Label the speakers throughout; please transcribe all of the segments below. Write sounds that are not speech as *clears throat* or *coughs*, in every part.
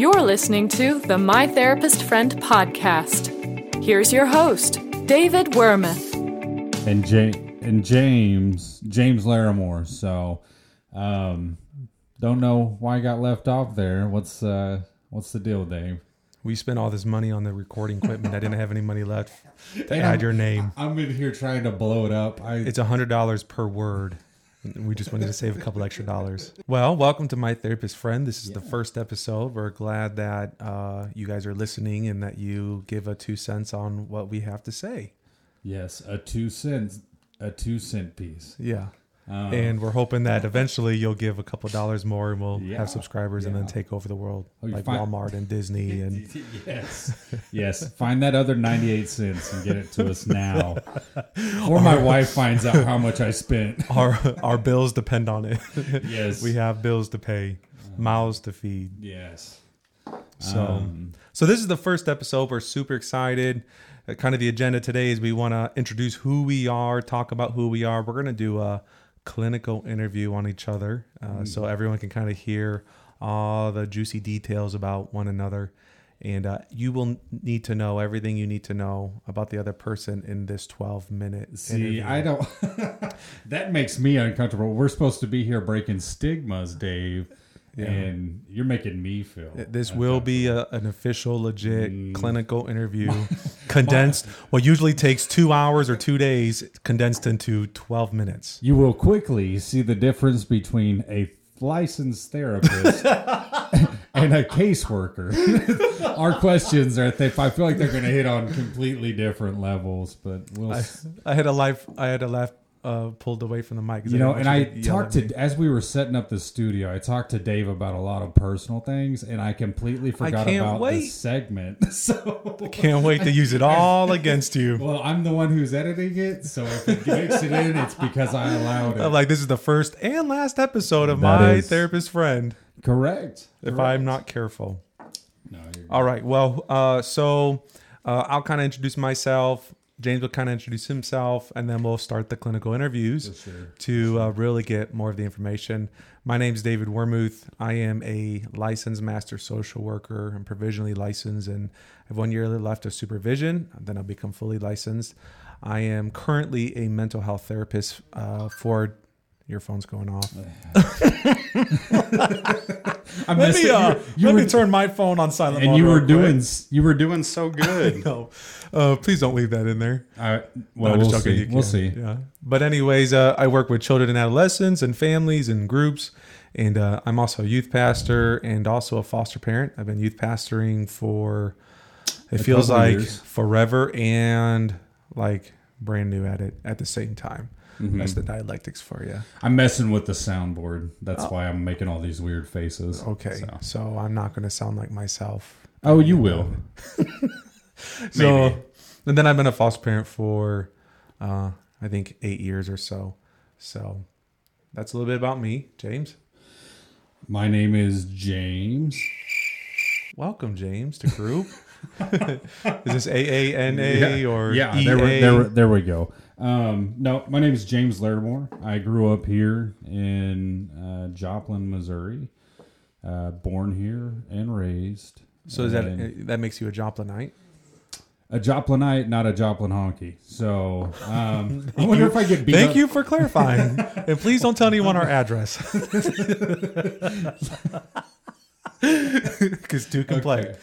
Speaker 1: You're listening to the My Therapist Friend podcast. Here's your host, David Wormuth.
Speaker 2: and ja- and James James Larimore. So, um, don't know why I got left off there. What's uh, what's the deal, Dave?
Speaker 3: We spent all this money on the recording equipment. I didn't have any money left to
Speaker 2: And
Speaker 3: add your name.
Speaker 2: I'm in here trying to blow it up. I
Speaker 3: It's a hundred dollars per word. We just wanted to save a couple extra dollars. Well, welcome to my therapist friend. This is the first episode. We're glad that uh, you guys are listening and that you give a two cents on what we have to say.
Speaker 2: yes, a two cents a two cent piece.
Speaker 3: Yeah.
Speaker 2: Um,
Speaker 3: and we're hoping that eventually you'll give a couple dollars more and we'll
Speaker 2: Yeah,
Speaker 3: have subscribers and then take over the world
Speaker 2: Oh,
Speaker 3: like
Speaker 2: find-
Speaker 3: Walmart and Disney *laughs* and
Speaker 2: yes, *laughs* yes. Find that other ninety eight cents and get it to us now, *laughs* or my wife finds out how much I spent.
Speaker 3: our our bills depend on it.
Speaker 2: Yes,
Speaker 3: we have bills to pay, mouths to feed.
Speaker 2: Yes.
Speaker 3: So,
Speaker 2: Um,
Speaker 3: so this is the first episode. We're super excited. Uh, kind of the agenda today is we want to introduce who we are, talk about who we are. We're going to do a clinical interview on each other, uh, so everyone can kind of hear all the juicy details about one another. And uh, you will need to know everything you need to know about the other person in this 12 minute
Speaker 2: See,
Speaker 3: interview.
Speaker 2: I don't. *laughs* that makes me uncomfortable. We're supposed to be here breaking stigmas, Dave, and you're making me feel.
Speaker 3: This will be a, an official, legit
Speaker 2: Mm.
Speaker 3: clinical interview, *laughs* condensed. What usually takes two hours or two days, condensed into twelve minutes.
Speaker 2: You will quickly see the difference between a licensed therapist *laughs* and a caseworker. *laughs* Our questions are, they, I feel like they're going to hit on completely different levels, but we'll. s-
Speaker 3: I had a life. I had a laugh uh, pulled away from the mic.
Speaker 2: you know, and I
Speaker 3: you to yell
Speaker 2: talked to as we were setting up the studio. I talked to Dave about a lot of personal things, and I completely forgot
Speaker 3: can't
Speaker 2: about
Speaker 3: wait.
Speaker 2: this segment. *laughs* So I
Speaker 3: Can't wait to use it all *laughs* against you.
Speaker 2: Well, I'm the one who's editing it, so if it makes it in, it's because I allowed it.
Speaker 3: I'm like, this is the first and last episode of
Speaker 2: That
Speaker 3: my
Speaker 2: is-
Speaker 3: therapist friend.
Speaker 2: Correct.
Speaker 3: If
Speaker 2: Correct.
Speaker 3: I'm not careful.
Speaker 2: no, you're
Speaker 3: All right. Well, uh, so uh, I'll kind of introduce myself. James will kind of introduce himself, and then we'll start the clinical interviews
Speaker 2: sure.
Speaker 3: to uh, really get more of the information. My name is David Wormuth. I am a licensed master social worker. I'm provisionally licensed, and I have one year left of supervision. Then I'll become fully licensed. I am currently a mental health therapist uh, for. Your phone's going off. *laughs* *laughs*
Speaker 2: I missed it.
Speaker 3: uh,
Speaker 2: You, you were,
Speaker 3: turn my phone on silent
Speaker 2: and you were doing s- you were doing so *laughs* good.
Speaker 3: no. Uh, please don't leave that in there.
Speaker 2: I, well,
Speaker 3: No,
Speaker 2: we'll
Speaker 3: just
Speaker 2: see.
Speaker 3: you
Speaker 2: We'll
Speaker 3: can.
Speaker 2: see.
Speaker 3: Yeah. But anyways, uh, I work with children and adolescents and families and groups, and uh, I'm also a youth pastor and also a foster parent. I've been youth pastoring for it feels like
Speaker 2: years.
Speaker 3: forever and like brand new at it at the same time.
Speaker 2: Mm-hmm.
Speaker 3: That's the dialectics for you.
Speaker 2: I'm messing with the soundboard. That's why I'm making all these weird faces.
Speaker 3: Oh. Okay,
Speaker 2: So-
Speaker 3: so, I'm not going to sound like myself.
Speaker 2: Oh, you will. *laughs*
Speaker 3: So, and then I've been a foster parent for, uh, I think eight years or so. So, that's a little bit about me, James.
Speaker 2: My name is James.
Speaker 3: Welcome, James, to group. *laughs* *laughs* Is this AANA or
Speaker 2: yeah,
Speaker 3: EA?
Speaker 2: there, we, there, there we go. Um, no, my name is James Larimore. I grew up here in uh, Joplin, Missouri. Uh, born here and raised.
Speaker 3: so is that
Speaker 2: And-
Speaker 3: that makes you a Joplinite?
Speaker 2: a Joplinite, not a Joplin honky? So um, *laughs* I wonder if I get beat
Speaker 3: Thank
Speaker 2: up.
Speaker 3: you for clarifying, *laughs* and please don't tell anyone our address, because two can play.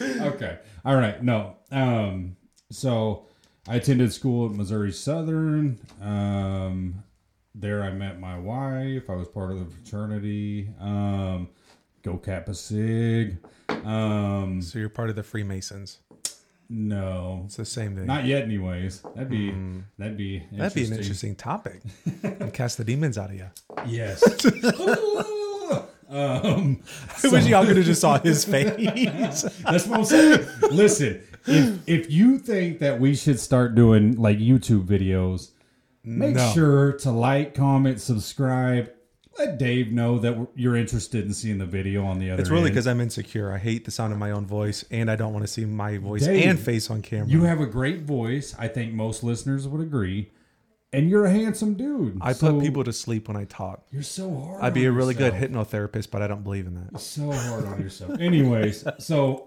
Speaker 2: Okay. All right. No. Um, so I attended school at Missouri Southern. Um, there I met my wife. I was part of the fraternity. Um, Go Kappa Sig. Um,
Speaker 3: So you're part of the Freemasons.
Speaker 2: no,
Speaker 3: It's the same thing.
Speaker 2: not yet. Anyways, that'd be that'd be.
Speaker 3: That'd be an interesting topic. and cast the demons out of you.
Speaker 2: Yes. *laughs* um, *laughs*
Speaker 3: I wish y'all could have just saw his *laughs* face.
Speaker 2: That's what I'm saying. Listen, if if you think that we should start doing like YouTube videos, make
Speaker 3: No.
Speaker 2: sure to like, comment, subscribe. Let Dave know that you're interested in seeing the video on the other.
Speaker 3: It's really because I'm insecure. I hate the sound of my own voice, and I don't want to see my voice
Speaker 2: Dave,
Speaker 3: and face on camera.
Speaker 2: you have a great voice. I think most listeners would agree. And you're a handsome dude.
Speaker 3: I
Speaker 2: So
Speaker 3: put people to sleep when I talk.
Speaker 2: You're so hard.
Speaker 3: I'd be a really good hypnotherapist, but I don't believe in that.
Speaker 2: So hard on yourself. Anyways, *laughs* so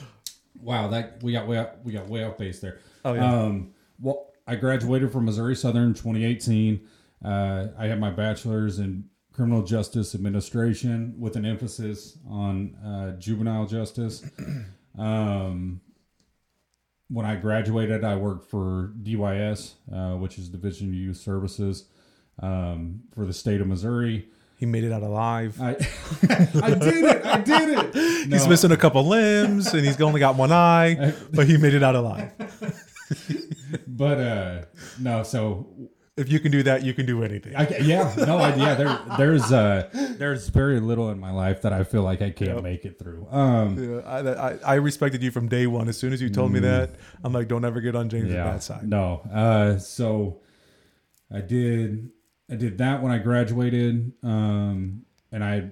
Speaker 2: *clears throat* wow, that we got way up, we got way off base there.
Speaker 3: Oh, yeah.
Speaker 2: Um, well, I graduated from Missouri Southern in 2018. Uh, I had my bachelor's in criminal justice administration with an emphasis on uh, juvenile justice. *clears throat* Um, when I graduated, I worked for DYS, uh, which is Division of Youth Services, um, for the state of Missouri.
Speaker 3: He made it out alive.
Speaker 2: I, *laughs* I did it. I did it. *laughs*
Speaker 3: He's missing a couple limbs and he's only got one eye, but he made it out alive. *laughs*
Speaker 2: but uh no so
Speaker 3: If you can do that, you can do anything.
Speaker 2: I, yeah no I, yeah there there's uh *laughs* there's very little in my life that i feel like i can't make it through um
Speaker 3: Yeah, I, I, I respected you from day one. As soon as you told me that, I'm like, don't ever get on James'
Speaker 2: Mm. yeah
Speaker 3: bad side.
Speaker 2: no uh so i did i did that when i graduated um and i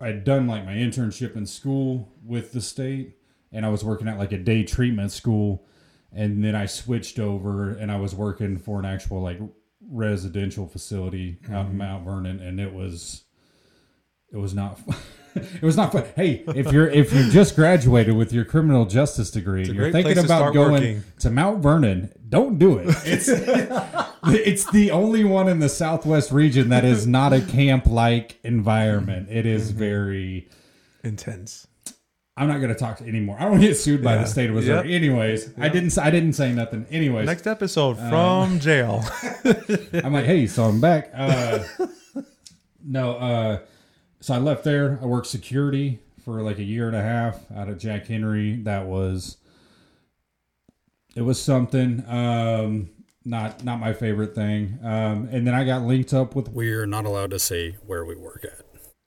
Speaker 2: i'd done like my internship in school with the state and i was working at like a day treatment school and then i switched over and i was working for an actual like residential facility out in mount vernon and it was it was not *laughs* it was not fun hey if you're if you just graduated with your criminal justice degree and you're thinking about going
Speaker 3: working.
Speaker 2: to mount vernon don't do it *laughs* it's *laughs* it's the only one in the southwest region that is not a camp like environment it is
Speaker 3: Mm-hmm.
Speaker 2: very
Speaker 3: Intense.
Speaker 2: I'm not going to talk anymore i don't get sued by
Speaker 3: Yeah.
Speaker 2: the state of missouri
Speaker 3: Yep.
Speaker 2: anyways i didn't i didn't say nothing anyways
Speaker 3: Next episode
Speaker 2: Uh,
Speaker 3: from jail. *laughs*
Speaker 2: I'm like, hey, so I'm back. Uh, *laughs* no, uh, so I left there. I worked security for like a year and a half out of Jack Henry. That was, it was something. Um, not not my favorite thing. Um, and then I got linked up with
Speaker 4: We're not allowed to say where we work at.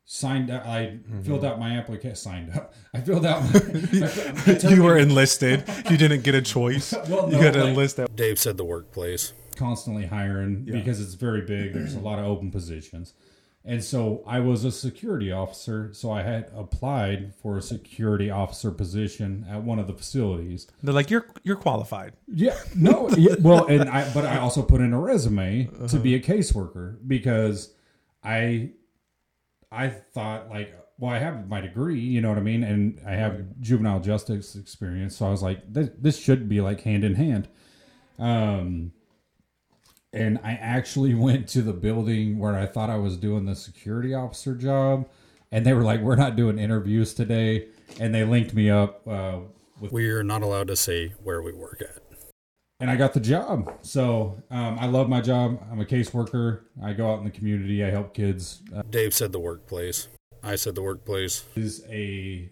Speaker 4: Mm-hmm.
Speaker 2: signed. up I filled out my application. Signed up. I filled out. My,
Speaker 3: you were enlisted. You didn't get a *laughs* choice.
Speaker 2: Well,
Speaker 3: you
Speaker 2: no,
Speaker 3: got to
Speaker 2: like-
Speaker 3: enlist that.
Speaker 4: Dave said the workplace.
Speaker 2: constantly hiring because it's very big. There's a lot of open positions. And so I was a security officer, so I had applied for a security officer position at one of the facilities.
Speaker 3: They're like, you're you're qualified.
Speaker 2: Yeah, no, yeah, *laughs* well, and I but I also put in a resume to be uh-huh. a caseworker because I I thought like well I have my degree, you know what I mean, and I have juvenile justice experience, so I was like this, this should be like hand in hand. Um and I actually *laughs* went to the building where I thought I was doing the security officer job. And they were like we're not doing interviews today. And they linked me up uh with
Speaker 4: We're not allowed to say where we work at.
Speaker 2: And I got the job. So um, I love my job. I'm a caseworker. I go out in the community. I help kids. Uh,
Speaker 4: Dave said the workplace. I said the workplace.
Speaker 2: is a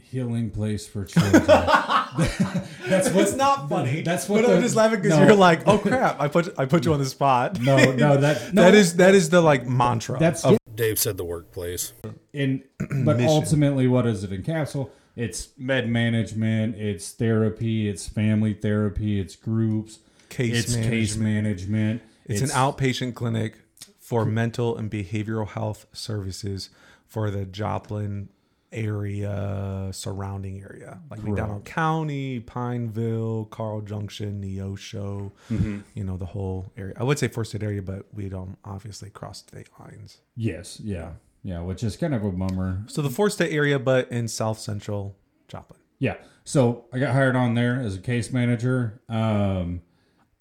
Speaker 2: healing place for children. *laughs* that's what,
Speaker 3: It's not funny.
Speaker 2: That's what.
Speaker 3: But I'm just laughing because
Speaker 2: no,
Speaker 3: you're like, oh crap! I put I put you on the spot.
Speaker 2: no, no, that *laughs* no,
Speaker 3: that is that is the like mantra.
Speaker 2: that's
Speaker 3: of,
Speaker 4: Dave said the workplace.
Speaker 2: in. *clears throat* But
Speaker 3: Mission.
Speaker 2: ultimately, what does it encapsulate? It's med management. It's therapy. It's family therapy. It's groups.
Speaker 3: Case
Speaker 2: it's case management.
Speaker 3: It's, an outpatient clinic for mental and behavioral health services for the Joplin area, surrounding area, like McDonald County, Pineville, Carl Junction, Neosho, mm-hmm. you know, the whole area. I would say four state area, but we don't obviously cross state lines.
Speaker 2: Yes. Yeah. Yeah. Which is kind of a bummer.
Speaker 3: So the four state area, but in south central Joplin.
Speaker 2: Yeah. So I got hired on there as a case manager. Um,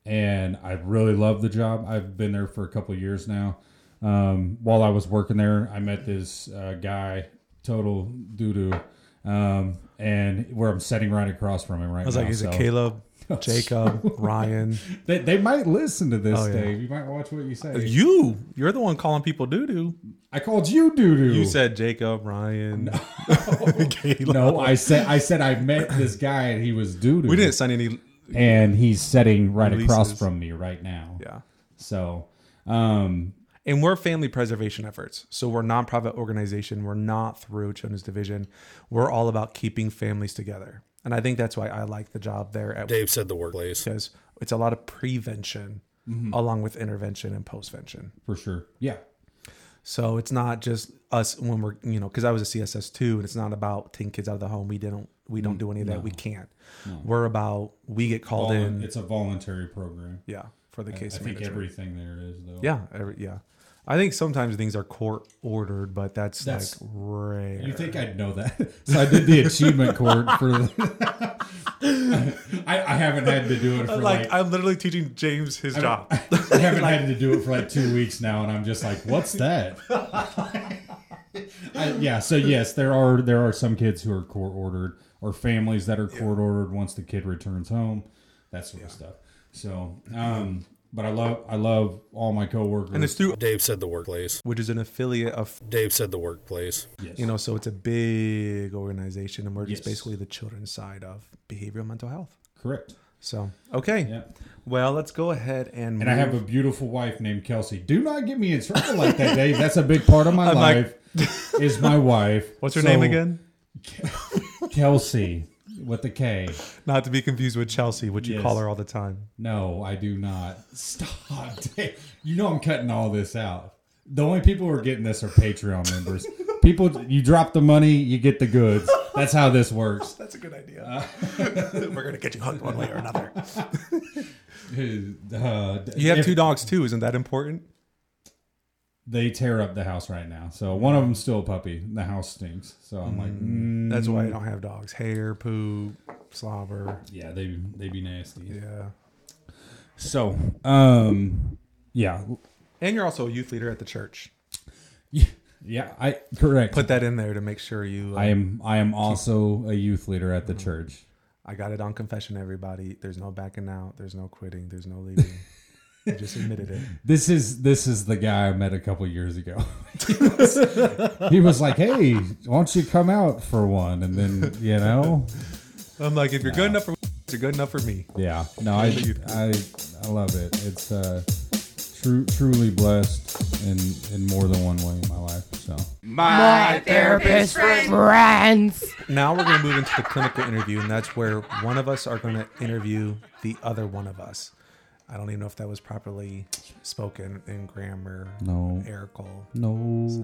Speaker 2: and I really love the job. I've been there for a couple of years now. Um, while I was working there, I met this uh, guy, total doo doo, um, and where I'm sitting right across from him right now.
Speaker 3: I was
Speaker 2: now.
Speaker 3: like, is
Speaker 2: so
Speaker 3: it Caleb, Jacob, *laughs* Ryan?
Speaker 2: They, they might listen to this,
Speaker 3: Oh, yeah.
Speaker 2: Dave. You might watch what you say.
Speaker 3: You, you're the one calling people doo doo.
Speaker 2: I called you doo doo.
Speaker 3: You said Jacob, Ryan, Caleb. *laughs*
Speaker 2: no. I said I said I met this guy and he was doo doo.
Speaker 3: We didn't sign any.
Speaker 2: and he's sitting right across from me right now.
Speaker 3: Yeah.
Speaker 2: So, um,
Speaker 3: And we're family preservation efforts. So we're a nonprofit organization. We're not through Children's Division. We're all about keeping families together. And I think that's why I like the job there at
Speaker 4: Dave said the workplace.
Speaker 3: because it's a lot of prevention
Speaker 2: Mm-hmm.
Speaker 3: along with intervention and postvention.
Speaker 2: for sure. Yeah.
Speaker 3: So it's not just us when we're, you know, because I was a CSS too, and it's not about taking kids out of the home. We didn't, we don't do any of that. We can't. We're about we get called
Speaker 2: Vol-
Speaker 3: in,
Speaker 2: It's a voluntary program.
Speaker 3: yeah, for the
Speaker 2: I,
Speaker 3: case
Speaker 2: I think everything there is though.
Speaker 3: yeah, every, yeah. I think sometimes things are court ordered, but that's,
Speaker 2: That's-
Speaker 3: like rare.
Speaker 2: You think I'd know that? *laughs* So I did the achievement court for. The, *laughs* I, I haven't had to do it for
Speaker 3: like,
Speaker 2: like.
Speaker 3: I'm literally teaching James his job. *laughs*
Speaker 2: I haven't had to do it for like two weeks now, and I'm just like, what's that? I, yeah. So yes, there are there are some kids who are court ordered, or families that are court ordered once the kid returns home, that sort of stuff. So, um, but I love I love all my coworkers.
Speaker 3: and it's through
Speaker 4: Dave said the workplace.
Speaker 3: which is an affiliate of
Speaker 4: Dave said the workplace.
Speaker 2: yes.
Speaker 3: you know, so it's a big organization, and we're just
Speaker 2: Yes.
Speaker 3: basically the children's side of behavioral mental health.
Speaker 2: correct.
Speaker 3: So okay,
Speaker 2: Yeah.
Speaker 3: well, let's go ahead and
Speaker 2: And I have a beautiful wife named Kelsey. Do not get me in trouble like that, Dave. That's a big part of my *laughs*
Speaker 3: I'm like-
Speaker 2: life. is my wife. *laughs*
Speaker 3: what's her
Speaker 2: So,
Speaker 3: name again? *laughs*
Speaker 2: Kelsey with the K.
Speaker 3: Not to be confused with Chelsea, which you
Speaker 2: Yes.
Speaker 3: call her all the time.
Speaker 2: No, I do not. *laughs* Stop. *laughs* You know I'm cutting all this out. The only people who are getting this are Patreon members. *laughs* People, you drop the money, you get the goods. That's how this works.
Speaker 3: That's a good idea. We're gonna get you hooked one way or another.
Speaker 2: Uh,
Speaker 3: You have
Speaker 2: if-
Speaker 3: two dogs too, isn't that important?
Speaker 2: They tear up the house right now. So one of them's still a puppy. The house stinks. So I'm like, mm,
Speaker 3: That's why I don't have dogs. Hair, poop, slobber.
Speaker 2: yeah, they they be nasty.
Speaker 3: Yeah.
Speaker 2: So, um, yeah,
Speaker 3: And you're also a youth leader at the church.
Speaker 2: yeah, yeah, I correct.
Speaker 3: Put that in there to make sure you. Uh,
Speaker 2: I am I am also a youth leader at the church.
Speaker 3: I got it on confession, everybody. There's no backing out. There's no quitting. There's no leaving. *laughs* I just admitted it. *laughs*
Speaker 2: This is this is the guy I met a couple years ago. *laughs* he, was, he was like, "Hey, why don't you come out for one?" And then you know,
Speaker 3: I'm like, if you're good enough for, you're good enough for me.
Speaker 2: yeah, no, I I I love it. It's uh, true truly blessed in in more than one way in my life. So
Speaker 5: My therapist friends.
Speaker 3: Now we're going to move into the clinical interview, and that's where one of us are going to interview the other one of us. I don't even know if that was properly spoken in grammar.
Speaker 2: no,
Speaker 3: Erical.
Speaker 2: no,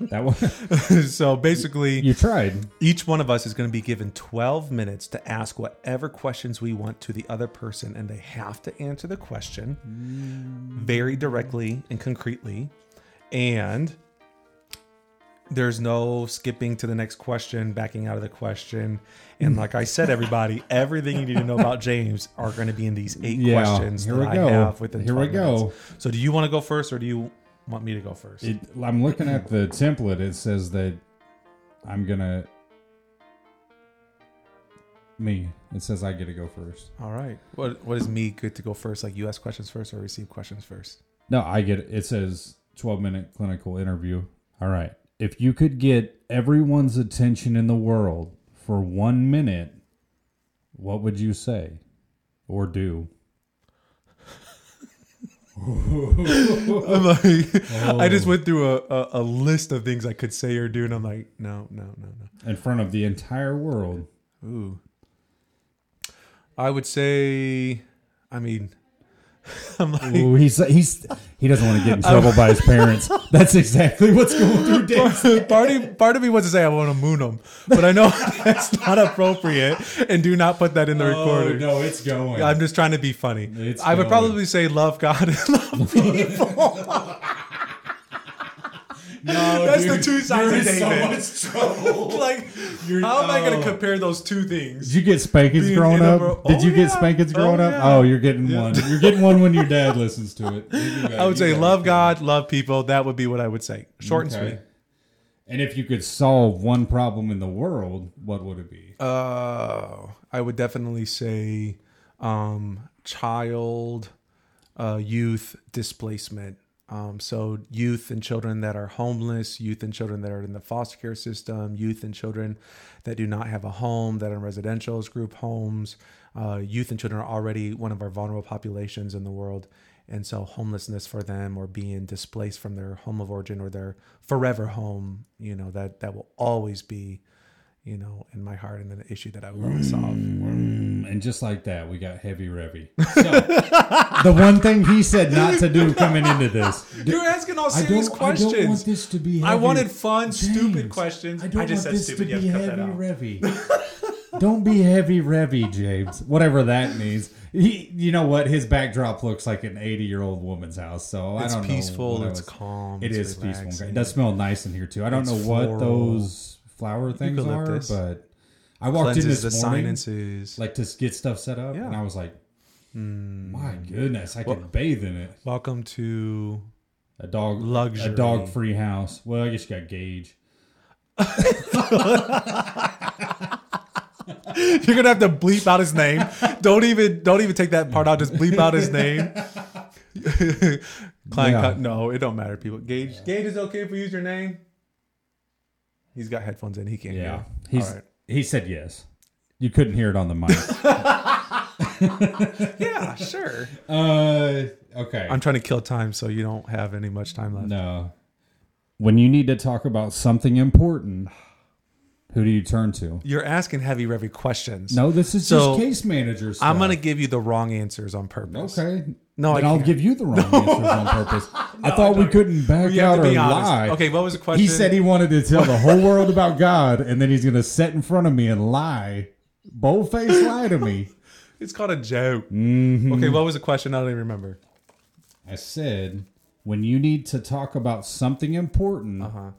Speaker 2: *laughs* that one *laughs*
Speaker 3: so basically,
Speaker 2: you tried.
Speaker 3: each one of us is going to be given 12 minutes to ask whatever questions we want to the other person, and they have to answer the question mm. very directly and concretely. And there's no skipping to the next question, backing out of the question. And like I said, everybody, *laughs* everything you need to know about James are going to be in these eight
Speaker 2: Yeah,
Speaker 3: questions
Speaker 2: here
Speaker 3: that
Speaker 2: we
Speaker 3: I
Speaker 2: go.
Speaker 3: have within
Speaker 2: Here we
Speaker 3: 12
Speaker 2: go.
Speaker 3: minutes. So do you want to go first or do you want me to go first?
Speaker 2: It, I'm looking at the template. It says that I'm gonna me. It says I get to go first.
Speaker 3: All right. What what is me good to go first? Like you ask questions first or receive questions first?
Speaker 2: No, I get it. It says 12 minute clinical interview. All right. If you could get everyone's attention in the world for one minute, what would you say or do?
Speaker 3: I'm like, *laughs* I just
Speaker 2: Oh.
Speaker 3: went through a, a, a list of things I could say or do, and I'm like, no, no, no, no.
Speaker 2: In front of the entire world.
Speaker 3: Ooh. I would say, I mean, *laughs* I'm like,
Speaker 2: Ooh, he's he's he doesn't want to get in trouble by his parents. *laughs* That's exactly what's going through *laughs* Dave's
Speaker 3: part of, part of me wants to say I want to moon them, but I know that's not appropriate, and do not put that in the
Speaker 2: Oh,
Speaker 3: recording.
Speaker 2: no, it's going.
Speaker 3: I'm just trying to be funny.
Speaker 2: It's
Speaker 3: I would
Speaker 2: going.
Speaker 3: probably say love God and love people.
Speaker 2: No, *laughs*
Speaker 3: That's the two sides
Speaker 2: you're
Speaker 3: of
Speaker 2: in so
Speaker 3: David.
Speaker 2: much *laughs* trouble.
Speaker 3: like,
Speaker 2: You're-
Speaker 3: how am I going
Speaker 2: oh.
Speaker 3: to compare those two things?
Speaker 2: Did you get spankings
Speaker 3: Being
Speaker 2: growing up?
Speaker 3: bro-
Speaker 2: Did
Speaker 3: Oh,
Speaker 2: you get spankings growing
Speaker 3: Oh,
Speaker 2: up? Oh, you're getting one. You're getting one when your dad *laughs* listens to it. You
Speaker 3: I would
Speaker 2: you
Speaker 3: say
Speaker 2: got
Speaker 3: love
Speaker 2: it.
Speaker 3: God, love people. That would be what I would say. Short and sweet.
Speaker 2: And if you could solve one problem in the world, what would it be?
Speaker 3: Uh, I would definitely say um, child, uh, youth displacement. Um, so youth and children that are homeless, youth and children that are in the foster care system, youth and children that do not have a home, that are in residentials, group homes. Uh, youth and children are already one of our vulnerable populations in the world. And so homelessness for them or being displaced from their home of origin or their forever home, you know, that, that will always be, you know, in my heart and an issue that I will always solve.
Speaker 2: Mm, and just like that, we got heavy revy. So, the one thing he said not to do coming into this. *laughs*
Speaker 3: You're asking all
Speaker 2: I
Speaker 3: serious
Speaker 2: don't, I don't want this to be.
Speaker 3: I wanted fun, stupid questions.
Speaker 2: I, don't
Speaker 3: I just
Speaker 2: want
Speaker 3: said
Speaker 2: this
Speaker 3: stupid.
Speaker 2: to
Speaker 3: You
Speaker 2: be
Speaker 3: have to cut
Speaker 2: heavy
Speaker 3: that out.
Speaker 2: revy. *laughs* don't be heavy revy, James. Whatever that means. he, you know what? His backdrop looks like an 80 year old woman's house. So I don't
Speaker 3: peaceful.
Speaker 2: know. what I
Speaker 3: It's calm.
Speaker 2: It
Speaker 3: it's
Speaker 2: is peaceful. It does smell nice in here too. I don't
Speaker 3: It's
Speaker 2: know what
Speaker 3: floral.
Speaker 2: those flower things are, but I walked in this
Speaker 3: the
Speaker 2: morning,
Speaker 3: sinuses.
Speaker 2: like to get stuff set up,
Speaker 3: Yeah.
Speaker 2: And I was like, Mm. my goodness, I could bathe in it.
Speaker 3: Welcome to
Speaker 2: A dog,
Speaker 3: Luxury.
Speaker 2: a dog free house. Well, I guess you got Gage. *laughs*
Speaker 3: You're gonna have to bleep out his name. Don't even don't even take that part out. Just bleep out his name. *laughs* Klein
Speaker 2: Yeah.
Speaker 3: cut. No, it don't matter. People. Gage. Gage is okay if we use your name. He's got headphones in. He can't
Speaker 2: Yeah,
Speaker 3: hear.
Speaker 2: he's
Speaker 3: All right.
Speaker 2: he said yes. You couldn't hear it on the mic. *laughs* *laughs*
Speaker 3: Yeah, sure.
Speaker 2: uh, okay.
Speaker 3: I'm trying to kill time so you don't have any much time left.
Speaker 2: No. When you need to talk about something important, who do you turn to?
Speaker 3: You're asking heavy, heavy questions.
Speaker 2: No, this is
Speaker 3: So,
Speaker 2: just case manager stuff.
Speaker 3: I'm gonna give you the wrong answers on purpose.
Speaker 2: Okay.
Speaker 3: No,
Speaker 2: then
Speaker 3: I
Speaker 2: I'll
Speaker 3: can't.
Speaker 2: give you the wrong *laughs* answers on purpose. I thought we couldn't back
Speaker 3: have
Speaker 2: out or
Speaker 3: honest.
Speaker 2: lie.
Speaker 3: Okay, what was the question?
Speaker 2: He said he wanted to tell the whole world *laughs* about God, and then he's going to sit in front of me and lie, bold face *laughs* lie to me.
Speaker 3: it's called a joke.
Speaker 2: Mm-hmm.
Speaker 3: Okay, what was the question? I don't even remember.
Speaker 2: I said, when you need to talk about something important,
Speaker 3: Uh-huh.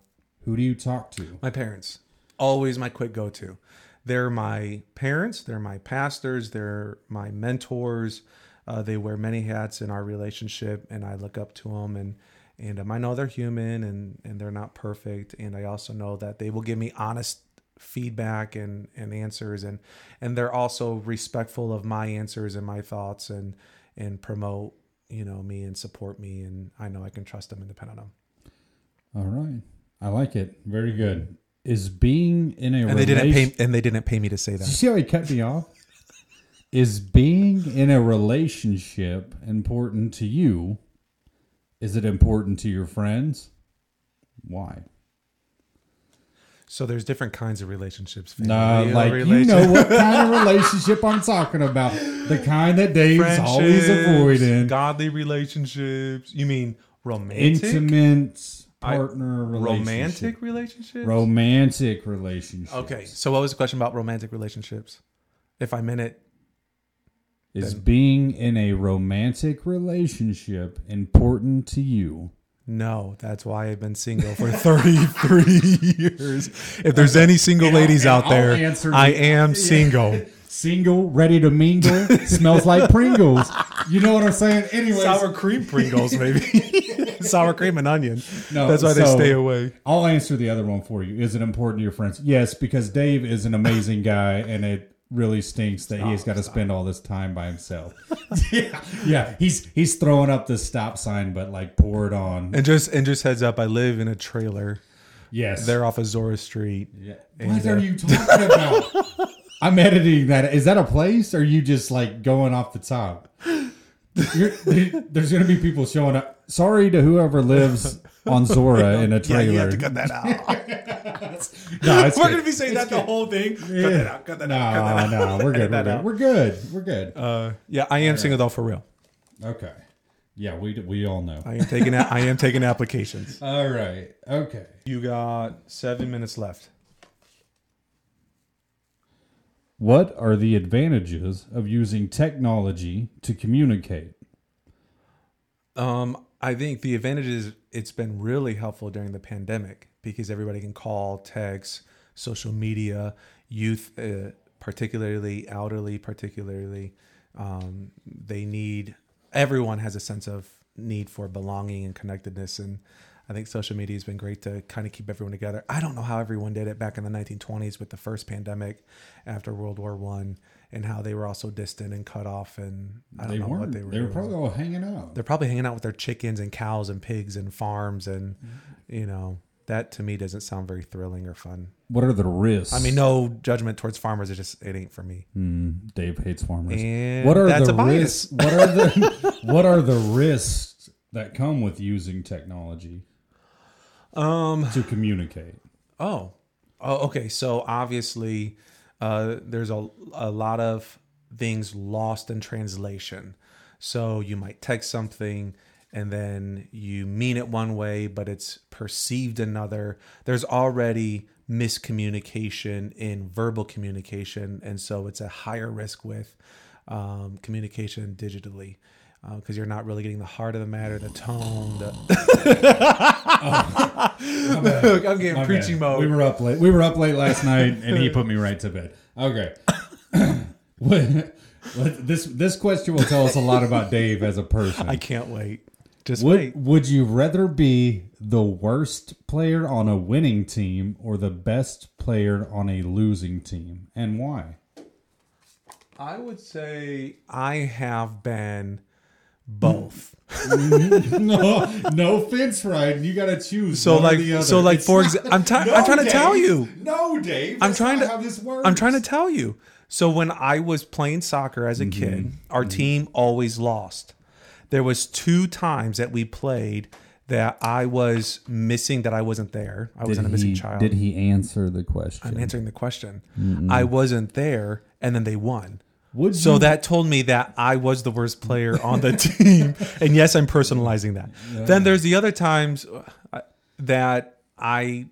Speaker 2: who do you talk to?
Speaker 3: My parents. Always my quick go to. They're my parents, they're my pastors, they're my mentors. Uh, they wear many hats in our relationship, and I look up to them. And and um, I know they're human and and they're not perfect. And I also know that they will give me honest feedback and and answers, and and they're also respectful of my answers and my thoughts, and and promote you know me and support me. And I know I can trust them and depend on them.
Speaker 2: All right. I like it. Very good. Is being in a
Speaker 3: And they didn't pay and they didn't pay me to say
Speaker 2: Did you
Speaker 3: that.
Speaker 2: see how he cut me off? *laughs* Is being in a relationship important to you? Is it important to your friends? Why?
Speaker 3: So there's different kinds of relationships. Family
Speaker 2: like you know what kind of relationship I'm talking about. The kind that Dave's always avoiding.
Speaker 3: Godly relationships. You mean romantic?
Speaker 2: Intimate
Speaker 3: I-
Speaker 2: partner
Speaker 3: romantic
Speaker 2: relationship.
Speaker 3: relationships?
Speaker 2: Romantic relationships.
Speaker 3: okay. So what was the question about romantic relationships? If I'm in it,
Speaker 2: Is being in a romantic relationship important to you?
Speaker 3: no. That's why I've been single for 33 *laughs* years. If there's any single
Speaker 2: And
Speaker 3: ladies
Speaker 2: and
Speaker 3: out there, I am *laughs* single.
Speaker 2: Single, ready to mingle, smells like Pringles. You know what I'm saying? Anyway,
Speaker 3: Sour cream Pringles, maybe. *laughs* *laughs* Sour cream and onion.
Speaker 2: No,
Speaker 3: That's why they stay away.
Speaker 2: I'll answer the other one for you. Is it important to your friends? Yes, because Dave is an amazing *laughs* guy, and it really stinks that he's got to spend all this time by himself. *laughs* yeah, yeah. He's he's throwing up the stop sign, but like pour it on.
Speaker 3: And just and just heads up, I live in a trailer.
Speaker 2: Yes,
Speaker 3: They're off of Zora Street.
Speaker 2: Yeah. What
Speaker 3: uh,
Speaker 2: are you talking about? I'm editing that. Is that a place? Or are you just like going off the top? You're, there- there's going to be people showing up. Sorry to whoever lives on Zora in a *laughs*
Speaker 3: Yeah,
Speaker 2: trailer.
Speaker 3: you have to cut that out. *laughs*
Speaker 2: no, it's
Speaker 3: We're
Speaker 2: good.
Speaker 3: gonna be saying that the whole thing. Cut that out. Cut that out. Cut that
Speaker 2: No,
Speaker 3: out.
Speaker 2: no, we're *laughs* good. We're
Speaker 3: that
Speaker 2: good.
Speaker 3: out.
Speaker 2: We're good. We're good.
Speaker 3: Uh, yeah, I am single though for real.
Speaker 2: Okay. Yeah, we we all know.
Speaker 3: I am taking a- I am taking applications.
Speaker 2: All right. Okay.
Speaker 3: You got seven minutes left.
Speaker 2: What are the advantages of using technology to communicate?
Speaker 3: Um, I think the advantage is it's been really helpful during the pandemic because everybody can call, text, social media, youth, uh, particularly elderly, particularly, um, they need. Everyone has a sense of need for belonging and connectedness, and I think social media has been great to kind of keep everyone together. I don't know how everyone did it back in the 1920s with the first pandemic after World War One, and how they were all so distant and cut off, and I don't
Speaker 2: They
Speaker 3: know what they were.
Speaker 2: they were
Speaker 3: doing
Speaker 2: probably all hanging out.
Speaker 3: they're probably hanging out with their chickens and cows and pigs and farms and
Speaker 2: Mm-hmm.
Speaker 3: you know that to me doesn't sound very thrilling or fun
Speaker 2: What are the risks?
Speaker 3: i mean no judgment towards farmers it just it ain't for me
Speaker 2: Hmm, Dave hates farmers.
Speaker 3: and
Speaker 2: what are the risks? What are the *laughs* what are the risks that come with using technology
Speaker 3: um
Speaker 2: to communicate?
Speaker 3: oh oh okay so obviously uh there's a, a lot of things lost in translation so you might text something and then you mean it one way but it's perceived another there's already miscommunication in verbal communication and so it's a higher risk with um, communication digitally. Uh, because you're not really getting the heart of the matter, the tone. The *laughs* oh, Look, I'm getting
Speaker 2: My
Speaker 3: preachy
Speaker 2: bad.
Speaker 3: mode.
Speaker 2: We were up late. We were up late last night, and he put me right to bed. Okay. *coughs* What- this this question will tell us a lot about Dave as a person.
Speaker 3: I can't wait. Just
Speaker 2: Would
Speaker 3: wait.
Speaker 2: Would you rather be the worst player on a winning team or the best player on a losing team, and why?
Speaker 3: I would say I have been both. *laughs*
Speaker 2: no, no fence riding. You got to choose.
Speaker 3: So like, so like,
Speaker 2: It's
Speaker 3: for example, I'm, ti-
Speaker 2: No,
Speaker 3: I'm trying to tell you.
Speaker 2: No, Dave.
Speaker 3: I'm trying to.
Speaker 2: How this works.
Speaker 3: I'm trying to tell you. So when I was playing soccer as a
Speaker 2: Mm-hmm.
Speaker 3: kid, our team always lost. There was two times that we played that I was missing. That I wasn't there. I wasn't a missing child.
Speaker 2: Did he answer the question?
Speaker 3: I'm answering the question. I wasn't there, and then they won.
Speaker 2: Would
Speaker 3: So
Speaker 2: you-
Speaker 3: that told me that I was the worst player on the *laughs* team. And yes, I'm personalizing that. Then there's the other times uh, that I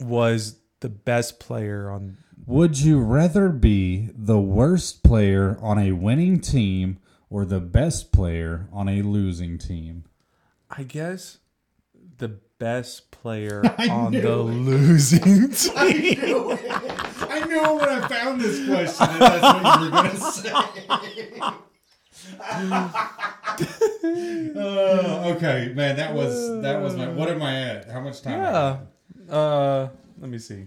Speaker 3: was the best player on.
Speaker 2: Would you rather be the worst player on a winning team or the best player on a losing team?
Speaker 3: I guess the best player *laughs* on the losing *laughs* team.
Speaker 2: I when I found this question that that's what you were going to say. uh, okay, man, that was that was my. What am I at? How much time?
Speaker 3: Yeah. Uh, let me see.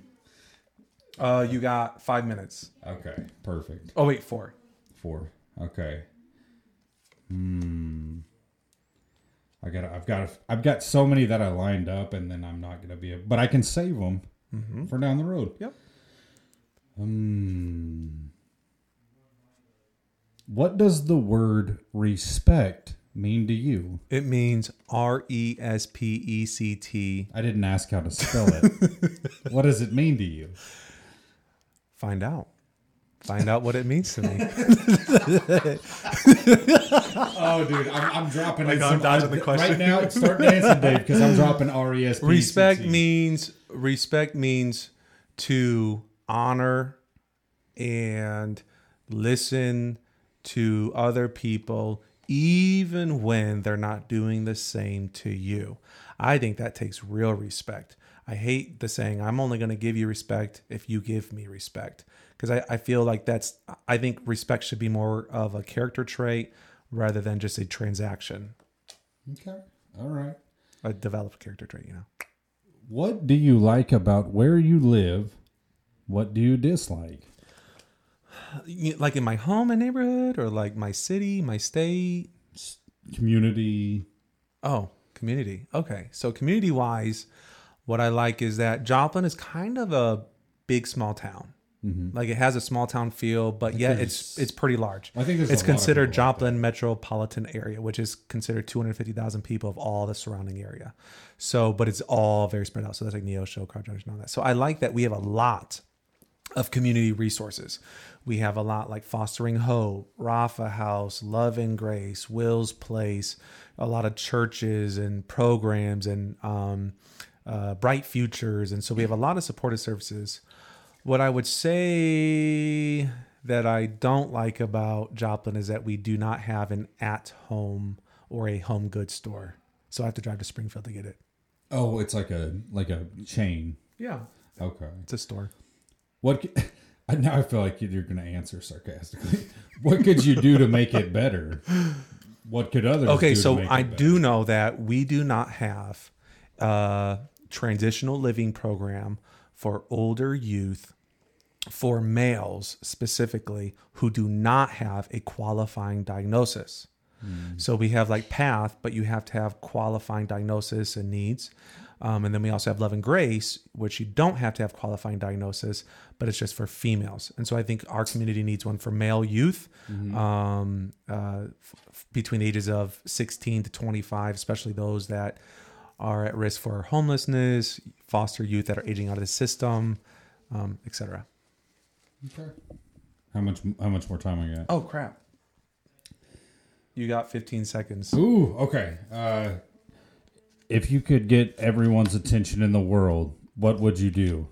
Speaker 3: Uh, you got five minutes.
Speaker 2: Okay, perfect.
Speaker 3: Oh wait, four.
Speaker 2: Four. Okay. Hmm. I got. I've got. I've got so many that I lined up, and then I'm not gonna be. Able, but I can save them for down the road.
Speaker 3: Yep.
Speaker 2: Hmm. What does the word respect mean to you?
Speaker 3: It means R E S P E C T.
Speaker 2: I didn't ask how to spell it. *laughs* what does it mean to you?
Speaker 3: Find out. Find out what it means to me. *laughs* *laughs*
Speaker 2: Oh, dude, I'm, I'm dropping
Speaker 3: Like, I'm
Speaker 2: some-
Speaker 3: dodging the question right
Speaker 2: now. Start dancing, Dave, because I'm dropping R E S P.
Speaker 3: respect means respect means to honor and listen to other people even when they're not doing the same to you. I think that takes real respect. I hate the saying, I'm only going to give you respect if you give me respect. Because I, I feel like that's, I think respect should be more of a character trait rather than just a transaction,
Speaker 2: Okay. All right.
Speaker 3: a developed character trait, you know?
Speaker 2: What do you like about where you live? What do you dislike?
Speaker 3: Like in my home and neighborhood or like my city, my state.
Speaker 2: Community.
Speaker 3: Oh, community. Okay. So community wise, what I like is that Joplin is kind of a big small town. Mm-hmm. Like it has a small town feel, but yet it's it's pretty large.
Speaker 2: I think
Speaker 3: it's
Speaker 2: a lot of
Speaker 3: considered
Speaker 2: people like
Speaker 3: Joplin metropolitan area, which is considered 250,000 people of all the surrounding area. So, but it's all very spread out. So that's like Neosho, Carl Junction, all that. So I like that we have a lot of community resources. We have a lot like Fostering Hope, Rafa House, Love and Grace, Will's Place, a lot of churches and programs and um, uh, Bright Futures. And so we have a lot of supportive services. What I would say that I don't like about Joplin is that we do not have an at home or a home goods store. So I have to drive to Springfield to get it.
Speaker 2: Oh, it's like a like a chain.
Speaker 3: Yeah.
Speaker 2: Okay.
Speaker 3: It's a store.
Speaker 2: What? *laughs* Now I feel like you're going to answer sarcastically. *laughs* What could you do to make it better? What could others?
Speaker 3: Okay, so I do know that we do not have a transitional living program for older youth, for males specifically, who do not have a qualifying diagnosis. Hmm. So we have like PATH, but you have to have qualifying diagnosis and needs. Um, and then we also have Love and Grace, which you don't have to have qualifying diagnosis, but it's just for females. And so I think our community needs one for male youth um, uh, f- f- between the ages of 16 to 25, especially those that are at risk for homelessness, foster youth that are aging out of the system, um, etc.
Speaker 2: Okay. How much? How much more time I got?
Speaker 3: Oh, crap. You got 15 seconds.
Speaker 2: Ooh, okay. Uh, if you could get everyone's attention in the world, what would you do?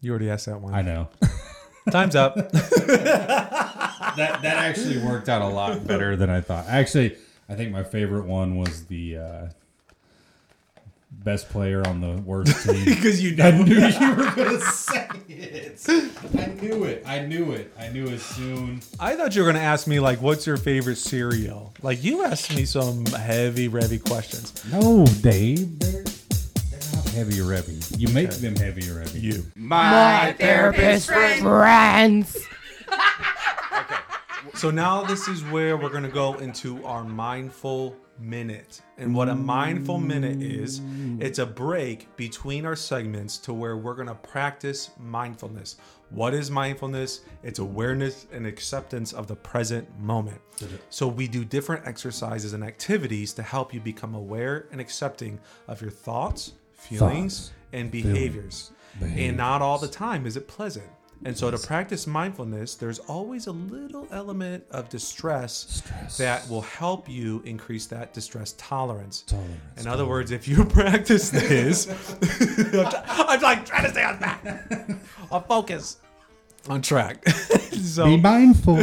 Speaker 3: You already asked that one.
Speaker 2: I know. *laughs*
Speaker 3: Time's up. *laughs*
Speaker 2: that that actually worked out a lot better than I thought. Actually, I think my favorite one was the uh, best player on the worst *laughs* team.
Speaker 3: because you
Speaker 2: I
Speaker 3: know.
Speaker 2: knew you were gonna say it. I knew it. I knew it. I knew it soon.
Speaker 3: I thought you were gonna ask me like, "What's your favorite cereal?" Like you asked me some heavy, revy questions.
Speaker 2: No, Dave. They're, they're not heavy or heavy. You make them heavy or heavy.
Speaker 3: You.
Speaker 5: My therapist friends. *laughs*
Speaker 3: So now this is where we're gonna go into our mindful minute. And what a mindful minute is, it's a break between our segments to where we're gonna practice mindfulness. What is mindfulness? It's awareness and acceptance of the present moment. So we do different exercises and activities to help you become aware and accepting of your thoughts, feelings,
Speaker 2: Thoughts,
Speaker 3: and behaviors. And not all the time is it pleasant. And so to practice mindfulness, there's always a little element of distress, that will help you increase that distress tolerance. In other words, if you *laughs* practice this, I'm, *laughs* try- I'm like trying to stay on track, *laughs* on focus, on track. so
Speaker 2: Be mindful.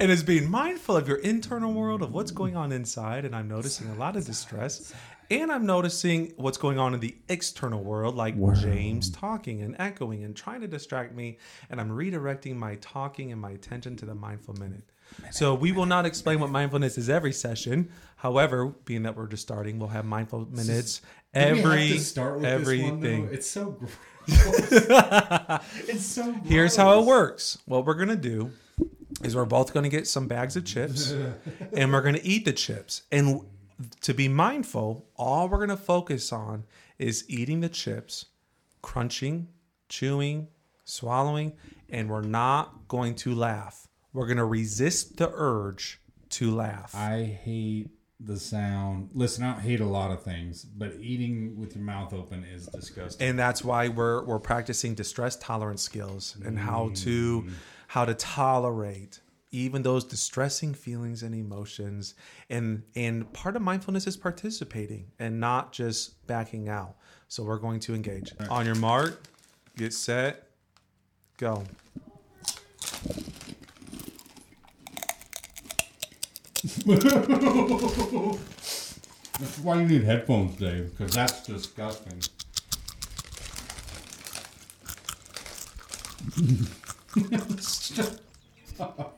Speaker 3: and is being mindful of your internal world of what's going on inside and i'm noticing a lot of distress and i'm noticing what's going on in the external world like james talking and echoing and trying to distract me and i'm redirecting my talking and my attention to the mindful minute so we will not explain what mindfulness is every session however being that we're just starting we'll have mindful minutes every everything
Speaker 2: It's so gross. it's so gross. *laughs*
Speaker 3: Here's how it works. What we're gonna do is we're both gonna get some bags of chips, *laughs* and we're gonna eat the chips. And to be mindful, all we're gonna focus on is eating the chips, crunching, chewing, swallowing, and we're not going to laugh. We're gonna resist the urge to laugh.
Speaker 2: I hate the sound. Listen, I don't hate a lot of things, but eating with your mouth open is disgusting.
Speaker 3: and that's why we're we're practicing distress tolerance skills and how to mm. how to tolerate even those distressing feelings and emotions and and part of mindfulness is participating and not just backing out. So we're going to engage. On your mark get set go.
Speaker 2: That's why you need headphones, Dave, because that's disgusting. *laughs* *laughs*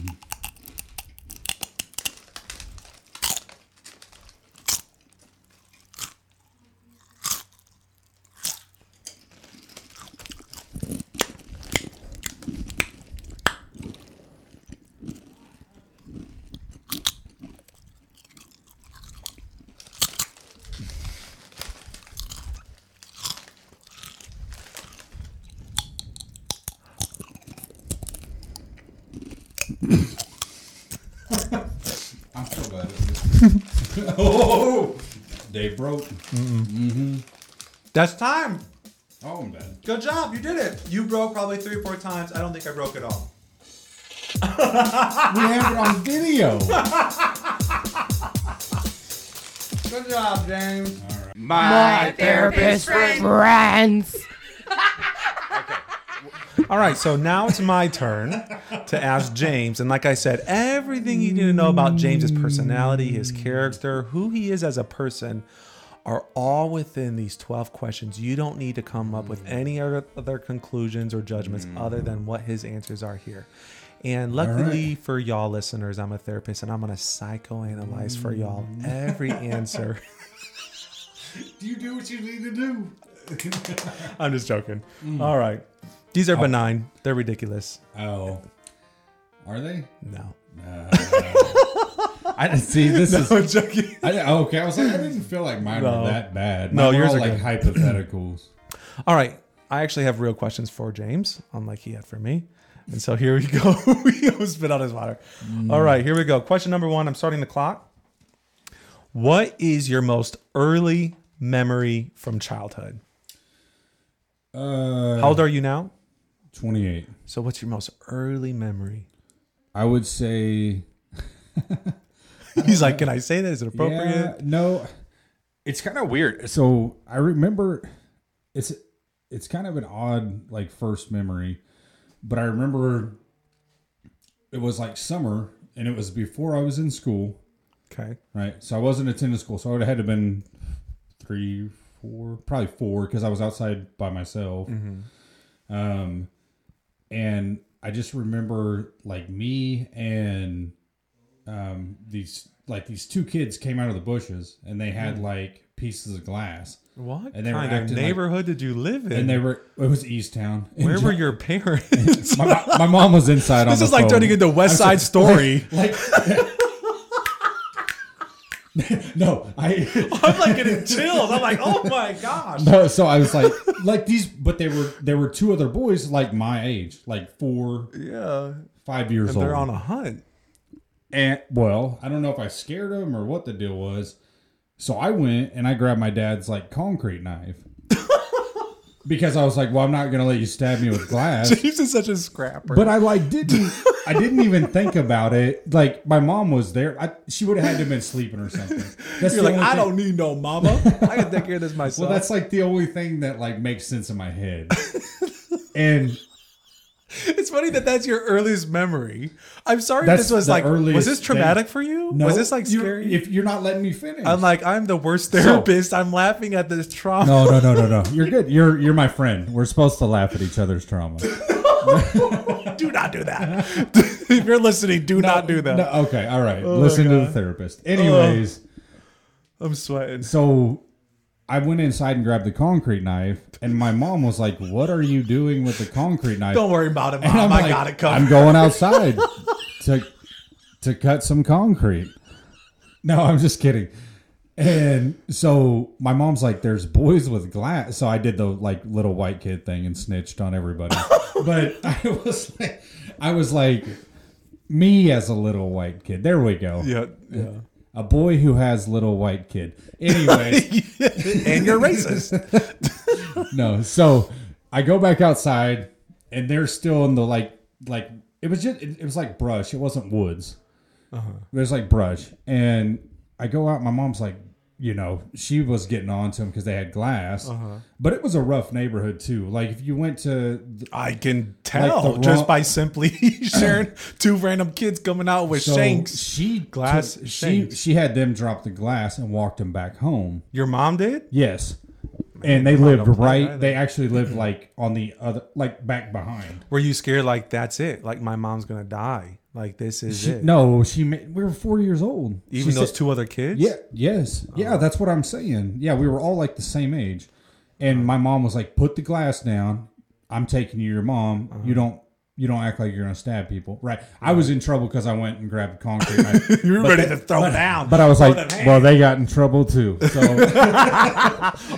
Speaker 2: I'm so bad at this. oh, Dave broke. Mm-hmm.
Speaker 3: that's time.
Speaker 2: Oh, I'm
Speaker 3: good job. You did it. You broke probably three or four times. I don't think i broke it all.
Speaker 2: We have it on video. *laughs*
Speaker 3: good job james.
Speaker 5: My therapist friends. *laughs*
Speaker 3: All right, so now it's my turn to ask James. And like I said, everything you need to know about James's personality, his character, who he is as a person are all within these 12 questions. You don't need to come up with hmm. any other other conclusions or judgments hmm. other than what his answers are here. And luckily for y'all listeners, I'm a therapist and I'm going to psychoanalyze for y'all hmm. every answer. *laughs*
Speaker 2: Do you do what you need to do? *laughs*
Speaker 3: I'm just joking. All right. These are oh. benign. They're ridiculous.
Speaker 2: Oh, are they?
Speaker 3: No. No. *laughs*
Speaker 2: I didn't see this. *laughs* is
Speaker 3: I'm joking.
Speaker 2: I, okay, I was like, I didn't feel like mine
Speaker 3: No.
Speaker 2: were that bad.
Speaker 3: No,
Speaker 2: Mine were
Speaker 3: yours
Speaker 2: all
Speaker 3: are
Speaker 2: like
Speaker 3: good.
Speaker 2: hypotheticals. *clears throat*
Speaker 3: All right. I actually have real questions for James, unlike he had for me. And so here we go. *laughs* he almost spit out his water. All right, here we go. Question number one. I'm starting the clock. What is your most early memory from childhood?
Speaker 2: Uh,
Speaker 3: How old are you now?
Speaker 2: 28.
Speaker 3: So, what's your most early memory?
Speaker 2: I would say. *laughs* *laughs*
Speaker 3: He's like, Can I say that? Is it appropriate?
Speaker 2: Yeah, no. it's kind of weird. So I remember it's it's kind of an odd like first memory, but I remember it was like summer and it was before I was in school,
Speaker 3: Okay.
Speaker 2: right? So I wasn't attending school, so I would have had to been three, four, probably four because I was outside by myself. Um, and I just remember like me and um these like these two kids came out of the bushes and they had like pieces of glass
Speaker 3: What
Speaker 2: And they were
Speaker 3: kind of
Speaker 2: acting like-
Speaker 3: neighborhood did you live in?
Speaker 2: and they were it was East Town.
Speaker 3: Where were your parents? *laughs*
Speaker 2: my, my mom was inside on
Speaker 3: this is like
Speaker 2: phone.
Speaker 3: turning into West Side Story. *laughs*
Speaker 2: like *laughs* no i
Speaker 3: I'm like getting chills. I'm like, oh my gosh.
Speaker 2: no so i was like like these but they were there were two other boys like my age like four
Speaker 3: Yeah.
Speaker 2: five years
Speaker 3: And
Speaker 2: old
Speaker 3: they're on a hunt.
Speaker 2: And well i don't know if i scared him or what the deal was so i went and i grabbed my dad's like concrete knife *laughs* because i was like well i'm not gonna let you stab me with glass *laughs*
Speaker 3: James is such a scrapper.
Speaker 2: But I like didn't I didn't even think about it. Like my mom was there. I, she would have had to have been sleeping or something. *laughs* That's
Speaker 3: You're like, I
Speaker 2: thing-
Speaker 3: don't need no mama. I can take care of this myself.
Speaker 2: Well, that's like the only thing that like makes sense in my head. and *laughs*
Speaker 3: it's funny that that's your earliest memory. I'm sorry
Speaker 2: That's
Speaker 3: this was
Speaker 2: the
Speaker 3: like, was
Speaker 2: earliest
Speaker 3: this
Speaker 2: thing.
Speaker 3: traumatic for you?
Speaker 2: no,
Speaker 3: was this like
Speaker 2: you're-
Speaker 3: scary?
Speaker 2: If you're not letting me finish,
Speaker 3: I'm like, I'm the worst therapist. I'm laughing at this trauma.
Speaker 2: no, no, no, no, no. *laughs* You're good. You're you're my friend. We're supposed to laugh at each other's trauma. *laughs*
Speaker 3: do not do that. if you're listening, do not do that.
Speaker 2: No, okay, all right. Oh, Listen to the therapist. Anyways.
Speaker 3: Oh, I'm sweating.
Speaker 2: So I went inside and grabbed the concrete knife, and my mom was like, "What are you doing with the concrete knife?"
Speaker 3: Don't worry about it,
Speaker 2: And
Speaker 3: mom.
Speaker 2: I'm
Speaker 3: I
Speaker 2: like,
Speaker 3: got it covered.
Speaker 2: I'm going outside to to cut some concrete. No, I'm just kidding. And so my mom's like, "There's boys with glass." So I did the like little white kid thing and snitched on everybody. *laughs* Oh, but I was like, I was like, me as a little white kid. There we go.
Speaker 3: yeah, yeah.
Speaker 2: A boy who has little white kid. Anyway, *laughs*
Speaker 3: and you're racist. *laughs*
Speaker 2: no. So I go back outside, and they're still in the like like it was just it, it was like brush. It wasn't woods. Uh-huh. It was like brush, and I go out. My mom's like, you know, she was getting on to them because they had glass, uh-huh. but it was a rough neighborhood too. Like if you went to the,
Speaker 3: I can tell
Speaker 2: the
Speaker 3: just
Speaker 2: wrong-
Speaker 3: by simply *laughs* sharing two random kids coming out with
Speaker 2: so
Speaker 3: shanks.
Speaker 2: she
Speaker 3: glass
Speaker 2: took- she
Speaker 3: shanks.
Speaker 2: she had them drop the glass and walked them back home.
Speaker 3: Your mom did?
Speaker 2: Yes. And they lived right.
Speaker 3: either.
Speaker 2: They actually lived like on the other, like back behind.
Speaker 3: Were you scared? Like that's it? Like my mom's gonna die? Like this is
Speaker 2: She,
Speaker 3: it?
Speaker 2: no, she. ma- We were four years old.
Speaker 3: Even
Speaker 2: She
Speaker 3: those
Speaker 2: said-
Speaker 3: two other kids?
Speaker 2: Yeah. Yes. Yeah. That's what I'm saying. Yeah, we were all like the same age, and my mom was like, "Put the glass down. I'm taking you to your mom.
Speaker 3: Uh-huh.
Speaker 2: You don't." You don't act like you're gonna stab people, right? I was in trouble because I went and grabbed concrete. *laughs*
Speaker 3: You were ready
Speaker 2: they-
Speaker 3: to throw
Speaker 2: but,
Speaker 3: down.
Speaker 2: But I was like, well, they got in trouble too. So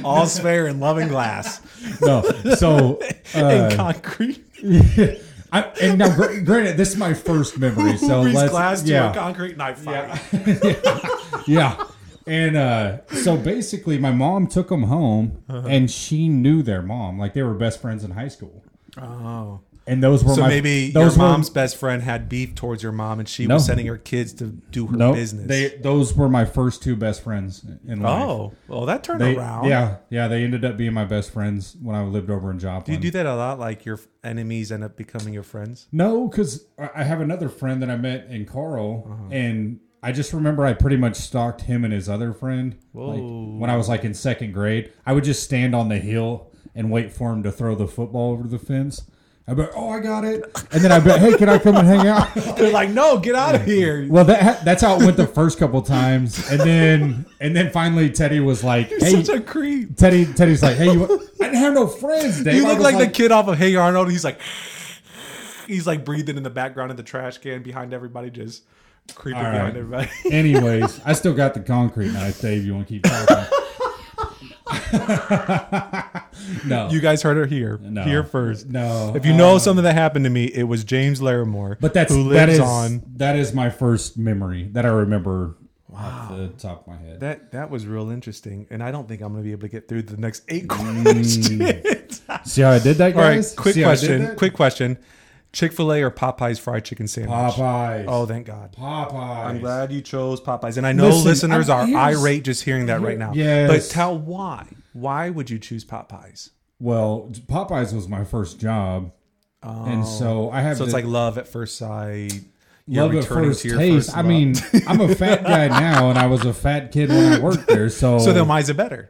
Speaker 3: All's fair in loving glass
Speaker 2: no, so *laughs* uh,
Speaker 3: and concrete. *laughs*
Speaker 2: I, and now, granted, this is my first memory, *laughs* so
Speaker 3: Who
Speaker 2: let's
Speaker 3: glass to
Speaker 2: yeah,
Speaker 3: a concrete knife fight? *laughs*
Speaker 2: yeah. And uh, so basically, my mom took them home,
Speaker 3: Uh-huh.
Speaker 2: and she knew their mom, like they were best friends in high school.
Speaker 3: Oh.
Speaker 2: And those were
Speaker 3: So
Speaker 2: my,
Speaker 3: maybe
Speaker 2: those
Speaker 3: your
Speaker 2: were-
Speaker 3: mom's best friend had beef towards your mom, and she
Speaker 2: No.
Speaker 3: was sending her kids to do her
Speaker 2: no,
Speaker 3: business.
Speaker 2: They those were my first two best friends in life.
Speaker 3: oh, well, that turned
Speaker 2: They,
Speaker 3: around.
Speaker 2: yeah, yeah, they ended up being my best friends when I lived over in Joplin.
Speaker 3: Do you do that a lot? Like your enemies end up becoming your friends?
Speaker 2: No, because I have another friend that I met in Carl,
Speaker 3: Uh-huh.
Speaker 2: and I just remember I pretty much stalked him and his other friend. Like when I was like in second grade, I would just stand on the hill and wait for him to throw the football over the fence. I'd be like, "Oh, I got it," and then I bet, "Hey, can I come and hang out?" *laughs*
Speaker 3: They're like, no, get out of here.
Speaker 2: well, that that's how it went the first couple times, and then and then finally Teddy was like, "Hey."
Speaker 3: Such a creep.
Speaker 2: Teddy, Teddy's like, hey, you, I didn't have no friends, Dave.
Speaker 3: You look
Speaker 2: was
Speaker 3: like, the kid off of Hey Arnold. He's like, he's like breathing in the background of the trash can behind everybody, just creeping
Speaker 2: All
Speaker 3: behind everybody.
Speaker 2: Anyways, I still got the concrete knife, Dave. You want to keep talking? *laughs* *laughs* no,
Speaker 3: You guys heard it here,
Speaker 2: no,
Speaker 3: here first.
Speaker 2: No,
Speaker 3: If you know
Speaker 2: uh,
Speaker 3: something that happened to me, it was James Larimore,
Speaker 2: but that's
Speaker 3: who lives
Speaker 2: is
Speaker 3: on.
Speaker 2: that is my first memory that I remember off the top of my head.
Speaker 3: That that was real interesting, and I don't think I'm going to be able to get through the next eight
Speaker 2: Mm.
Speaker 3: questions. *laughs*
Speaker 2: See how I did that,
Speaker 3: All right,
Speaker 2: guys?
Speaker 3: quick
Speaker 2: See how I did
Speaker 3: question. Quick question. Chick Fil A or Popeyes fried chicken sandwich.
Speaker 2: Popeyes.
Speaker 3: Oh, thank God.
Speaker 2: Popeyes.
Speaker 3: I'm glad you chose Popeyes, and I know
Speaker 2: Listen,
Speaker 3: listeners
Speaker 2: I'm-
Speaker 3: are
Speaker 2: here's-
Speaker 3: irate just hearing that right now.
Speaker 2: Yes.
Speaker 3: but tell why. Why would you choose Popeyes?
Speaker 2: Well, Popeyes was my first job, and oh. so I have
Speaker 3: Oh. So it's
Speaker 2: the-
Speaker 3: like love at first sight. You're
Speaker 2: love at
Speaker 3: returning
Speaker 2: first
Speaker 3: to your
Speaker 2: taste.
Speaker 3: first
Speaker 2: I
Speaker 3: love.
Speaker 2: mean, *laughs* I'm a fat guy now, and I was a fat kid when I worked there. So, *laughs*
Speaker 3: so then why is it better?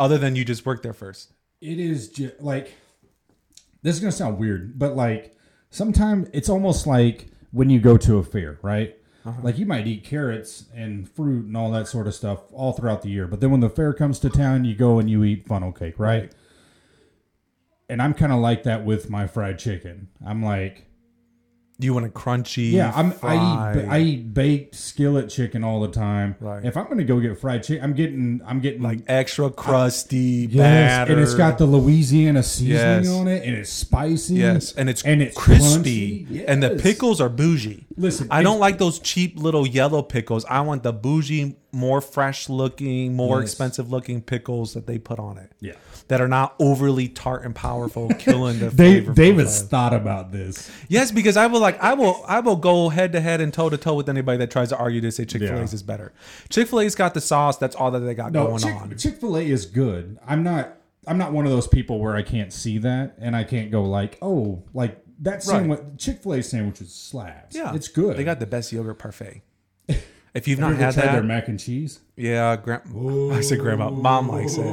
Speaker 3: Other than you just worked there first.
Speaker 2: it is just like this is gonna sound weird, but like sometimes it's almost like when you go to a fair, right?
Speaker 3: Uh-huh.
Speaker 2: Like you might eat carrots and fruit and all that sort of stuff all throughout the year, but then when the fair comes to town, you go and you eat funnel cake, right? And I'm kind of like that with my fried chicken. I'm like,
Speaker 3: You want a crunchy.
Speaker 2: yeah, I'm I eat I eat baked skillet chicken all the time.
Speaker 3: Right.
Speaker 2: If I'm gonna go get fried chicken, I'm getting I'm getting
Speaker 3: like extra crusty
Speaker 2: Yes, and it's got the Louisiana seasoning
Speaker 3: Yes.
Speaker 2: on it, and it's spicy.
Speaker 3: Yes, and it's
Speaker 2: and it's
Speaker 3: crispy,
Speaker 2: crunchy.
Speaker 3: and the pickles are bougie.
Speaker 2: Listen,
Speaker 3: I don't like those cheap little yellow pickles. I want the bougie, more fresh looking, more
Speaker 2: Yes.
Speaker 3: expensive looking pickles that they put on it.
Speaker 2: Yeah.
Speaker 3: That are not overly tart and powerful, *laughs* killing the
Speaker 2: Dave,
Speaker 3: flavor
Speaker 2: David's thought about this.
Speaker 3: Yes, because I will like I will I will go head to head and toe to toe with anybody that tries to argue to say Chick Fil A's
Speaker 2: Yeah.
Speaker 3: is better. Chick Fil A's got the sauce. That's all that they got
Speaker 2: No,
Speaker 3: going on.
Speaker 2: Chick Chick Fil A is good. I'm not. I'm not one of those people where I can't see that and I can't go like, oh, like that sandwich. Chick Fil A sandwich is slabs.
Speaker 3: yeah,
Speaker 2: it's good.
Speaker 3: They got the best yogurt parfait. *laughs* If you've not had that,
Speaker 2: their mac and cheese.
Speaker 3: yeah, I said grandma, mom likes it.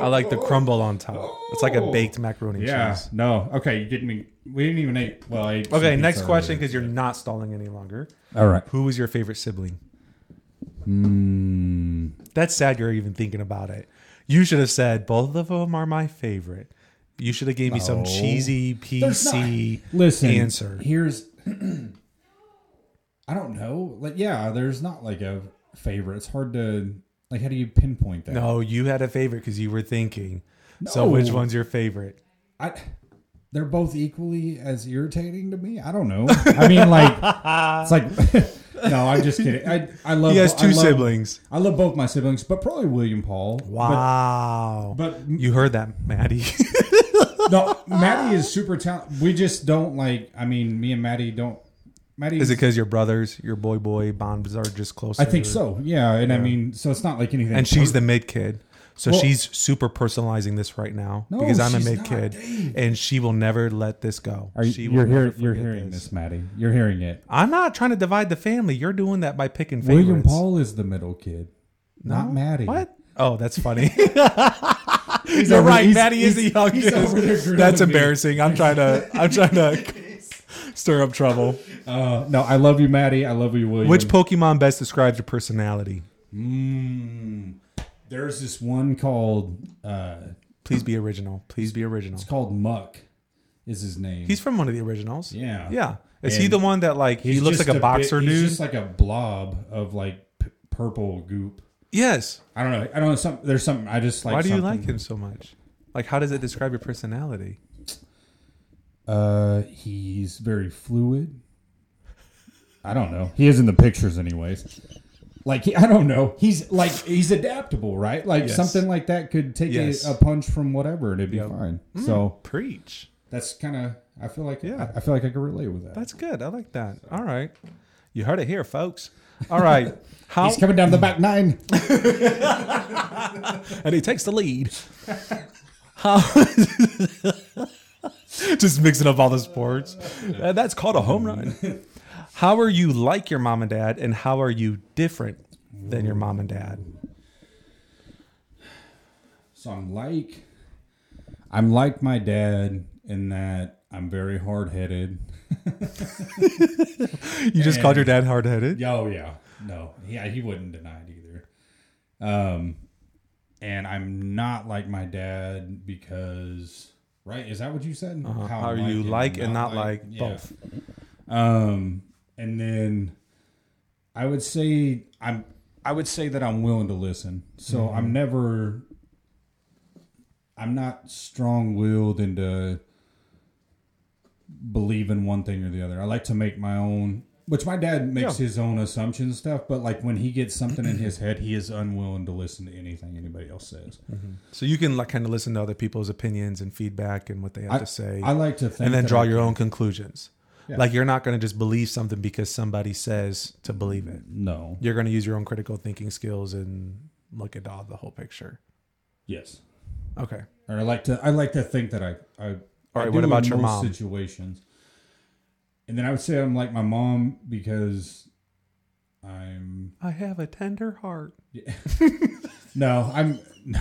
Speaker 3: I like the crumble on top. It's like a baked macaroni
Speaker 2: Yeah.
Speaker 3: cheese.
Speaker 2: No. Okay. You didn't. We didn't even eat. Well, I ate
Speaker 3: Okay, next question because you're not stalling any longer.
Speaker 2: All right.
Speaker 3: Who was your favorite sibling?
Speaker 2: Mm,
Speaker 3: That's sad. You're even thinking about it. You should have said both of them are my favorite. You should have gave me some
Speaker 2: No.
Speaker 3: cheesy
Speaker 2: There's not-
Speaker 3: PC
Speaker 2: listen.
Speaker 3: answer.
Speaker 2: Here's. *clears throat* I don't know. Like, yeah, there's not like a favorite. It's hard to like. How do you pinpoint that?
Speaker 3: No, you had a favorite because you were thinking. So which one's your favorite?
Speaker 2: I. They're both equally as irritating to me. I don't know. I mean, like, *laughs* it's like. *laughs* no, I'm just kidding. I I love.
Speaker 3: He has
Speaker 2: I
Speaker 3: two
Speaker 2: love-
Speaker 3: siblings.
Speaker 2: I love both my siblings, but probably William Paul. But-
Speaker 3: Wow.
Speaker 2: But,
Speaker 3: you heard that, Maddie.
Speaker 2: no, *laughs* Maddie is super talented. We just don't like. I mean, me and Maddie don't. Maddie
Speaker 3: Is it because your brothers, your boy boy bonds are just closer?
Speaker 2: I think so. Yeah, and I mean, so it's not like anything.
Speaker 3: And she's the mid kid. So
Speaker 2: Well-
Speaker 3: she's super personalizing this right now
Speaker 2: No,
Speaker 3: because I'm a
Speaker 2: she's
Speaker 3: mid
Speaker 2: not,
Speaker 3: kid,
Speaker 2: Dave.
Speaker 3: and she will never let this go.
Speaker 2: Are you, you're
Speaker 3: never
Speaker 2: hearing you're
Speaker 3: forget
Speaker 2: hearing this. Maddie. You're hearing it.
Speaker 3: I'm not trying to divide the family. You're doing that by picking favorites.
Speaker 2: William Paul is the middle kid, not Maddie.
Speaker 3: What? Oh, that's funny. *laughs* You're
Speaker 2: over-
Speaker 3: right.
Speaker 2: he's-
Speaker 3: Maddie is the
Speaker 2: he's-
Speaker 3: youngest.
Speaker 2: he's over there grilling
Speaker 3: That's
Speaker 2: me.
Speaker 3: embarrassing. I'm trying to. I'm trying to *laughs* stir up trouble.
Speaker 2: Uh, no, I love you, Maddie. I love you, William.
Speaker 3: Which Pokemon best describes your personality?
Speaker 2: Mm, there's this one called uh,
Speaker 3: Please be original. Please be original.
Speaker 2: it's called Muk. Is his name?
Speaker 3: He's from one of the originals.
Speaker 2: Yeah.
Speaker 3: Yeah. Is he
Speaker 2: And
Speaker 3: the one that like he
Speaker 2: He's
Speaker 3: looks
Speaker 2: just
Speaker 3: like a,
Speaker 2: bit-
Speaker 3: boxer
Speaker 2: he's
Speaker 3: dude?
Speaker 2: just like a blob of like p- purple goop.
Speaker 3: yes.
Speaker 2: I don't know. I don't know. Some there's something I just like.
Speaker 3: Why do you
Speaker 2: something-
Speaker 3: like him so much? Like, how does it describe your personality?
Speaker 2: Uh, he's very fluid. I don't know. He is in the pictures, anyways. Like he, I don't know. He's like he's adaptable, right? Like
Speaker 3: Yes.
Speaker 2: something like that could take
Speaker 3: Yes.
Speaker 2: a, a punch from whatever, and it'd be
Speaker 3: Yep.
Speaker 2: fine. So
Speaker 3: Preach.
Speaker 2: that's kind of. I feel like
Speaker 3: Yeah.
Speaker 2: I, I feel like I can relate with that.
Speaker 3: That's good. I like that. All right. You heard it here, folks. All right. *laughs* How
Speaker 2: He's coming down the back nine. *laughs*
Speaker 3: and he takes the lead. *laughs* How *laughs* just mixing up all the sports. Uh, that's called a home run. *laughs* How are you like your mom and dad, and how are you different than your mom and dad?
Speaker 2: So I'm like, I'm like my dad in that I'm very hard headed. *laughs*
Speaker 3: You just called your dad hard headed.
Speaker 2: Oh yeah, no, yeah, he wouldn't deny it either. Um, and I'm not like my dad because, right? Is that what you said?
Speaker 3: Uh-huh. How, are you like and not like,
Speaker 2: yeah.
Speaker 3: both?
Speaker 2: Um, and then I would say I'm. I would say that I'm willing to listen. So
Speaker 3: Mm-hmm.
Speaker 2: I'm never. I'm not strong willed into believe in one thing or the other. I like to make my own which my dad makes
Speaker 3: Yeah.
Speaker 2: his own assumptions and stuff, but like when he gets something in his head, he is unwilling to listen to anything anybody else says. Mm-hmm.
Speaker 3: So you can like kind of listen to other people's opinions and feedback and what they have
Speaker 2: I,
Speaker 3: to say,
Speaker 2: I like to think,
Speaker 3: and then draw
Speaker 2: I
Speaker 3: your
Speaker 2: can-
Speaker 3: own conclusions.
Speaker 2: Yeah.
Speaker 3: Like you're not going to just believe something because somebody says to believe it.
Speaker 2: Mm, no.
Speaker 3: You're going to use your own critical thinking skills and look at all the whole picture.
Speaker 2: Yes.
Speaker 3: Okay.
Speaker 2: Or I like to. I like to think that I. I
Speaker 3: All
Speaker 2: I
Speaker 3: right,
Speaker 2: do
Speaker 3: what about
Speaker 2: in
Speaker 3: your mom?
Speaker 2: Situations. And then I would say I'm like my mom because I'm
Speaker 3: I have a tender heart. *laughs*
Speaker 2: no I'm no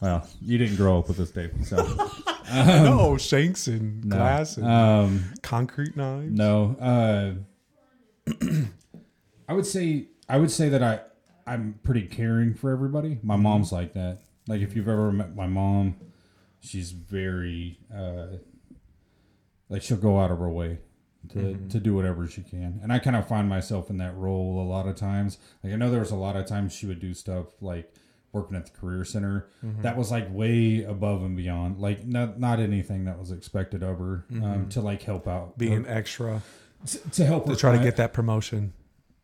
Speaker 2: well you didn't grow up with this Dave so *laughs*
Speaker 3: no, shanks and
Speaker 2: no.
Speaker 3: glass and
Speaker 2: um
Speaker 3: concrete knives.
Speaker 2: no uh *clears throat* I would say I would say that I I'm pretty caring for everybody my
Speaker 3: Mm-hmm.
Speaker 2: mom's like that like if you've ever met my mom she's very uh like she'll go out of her way to,
Speaker 3: Mm-hmm.
Speaker 2: to do whatever she can and i kind of find myself in that role a lot of times like i know there was a lot of times she would do stuff like working at the career center
Speaker 3: Mm-hmm.
Speaker 2: that was like way above and beyond like not not anything that was expected of her um, to like help out
Speaker 3: Mm-hmm. Being
Speaker 2: her-
Speaker 3: extra
Speaker 2: to, to help
Speaker 3: to try to get that promotion.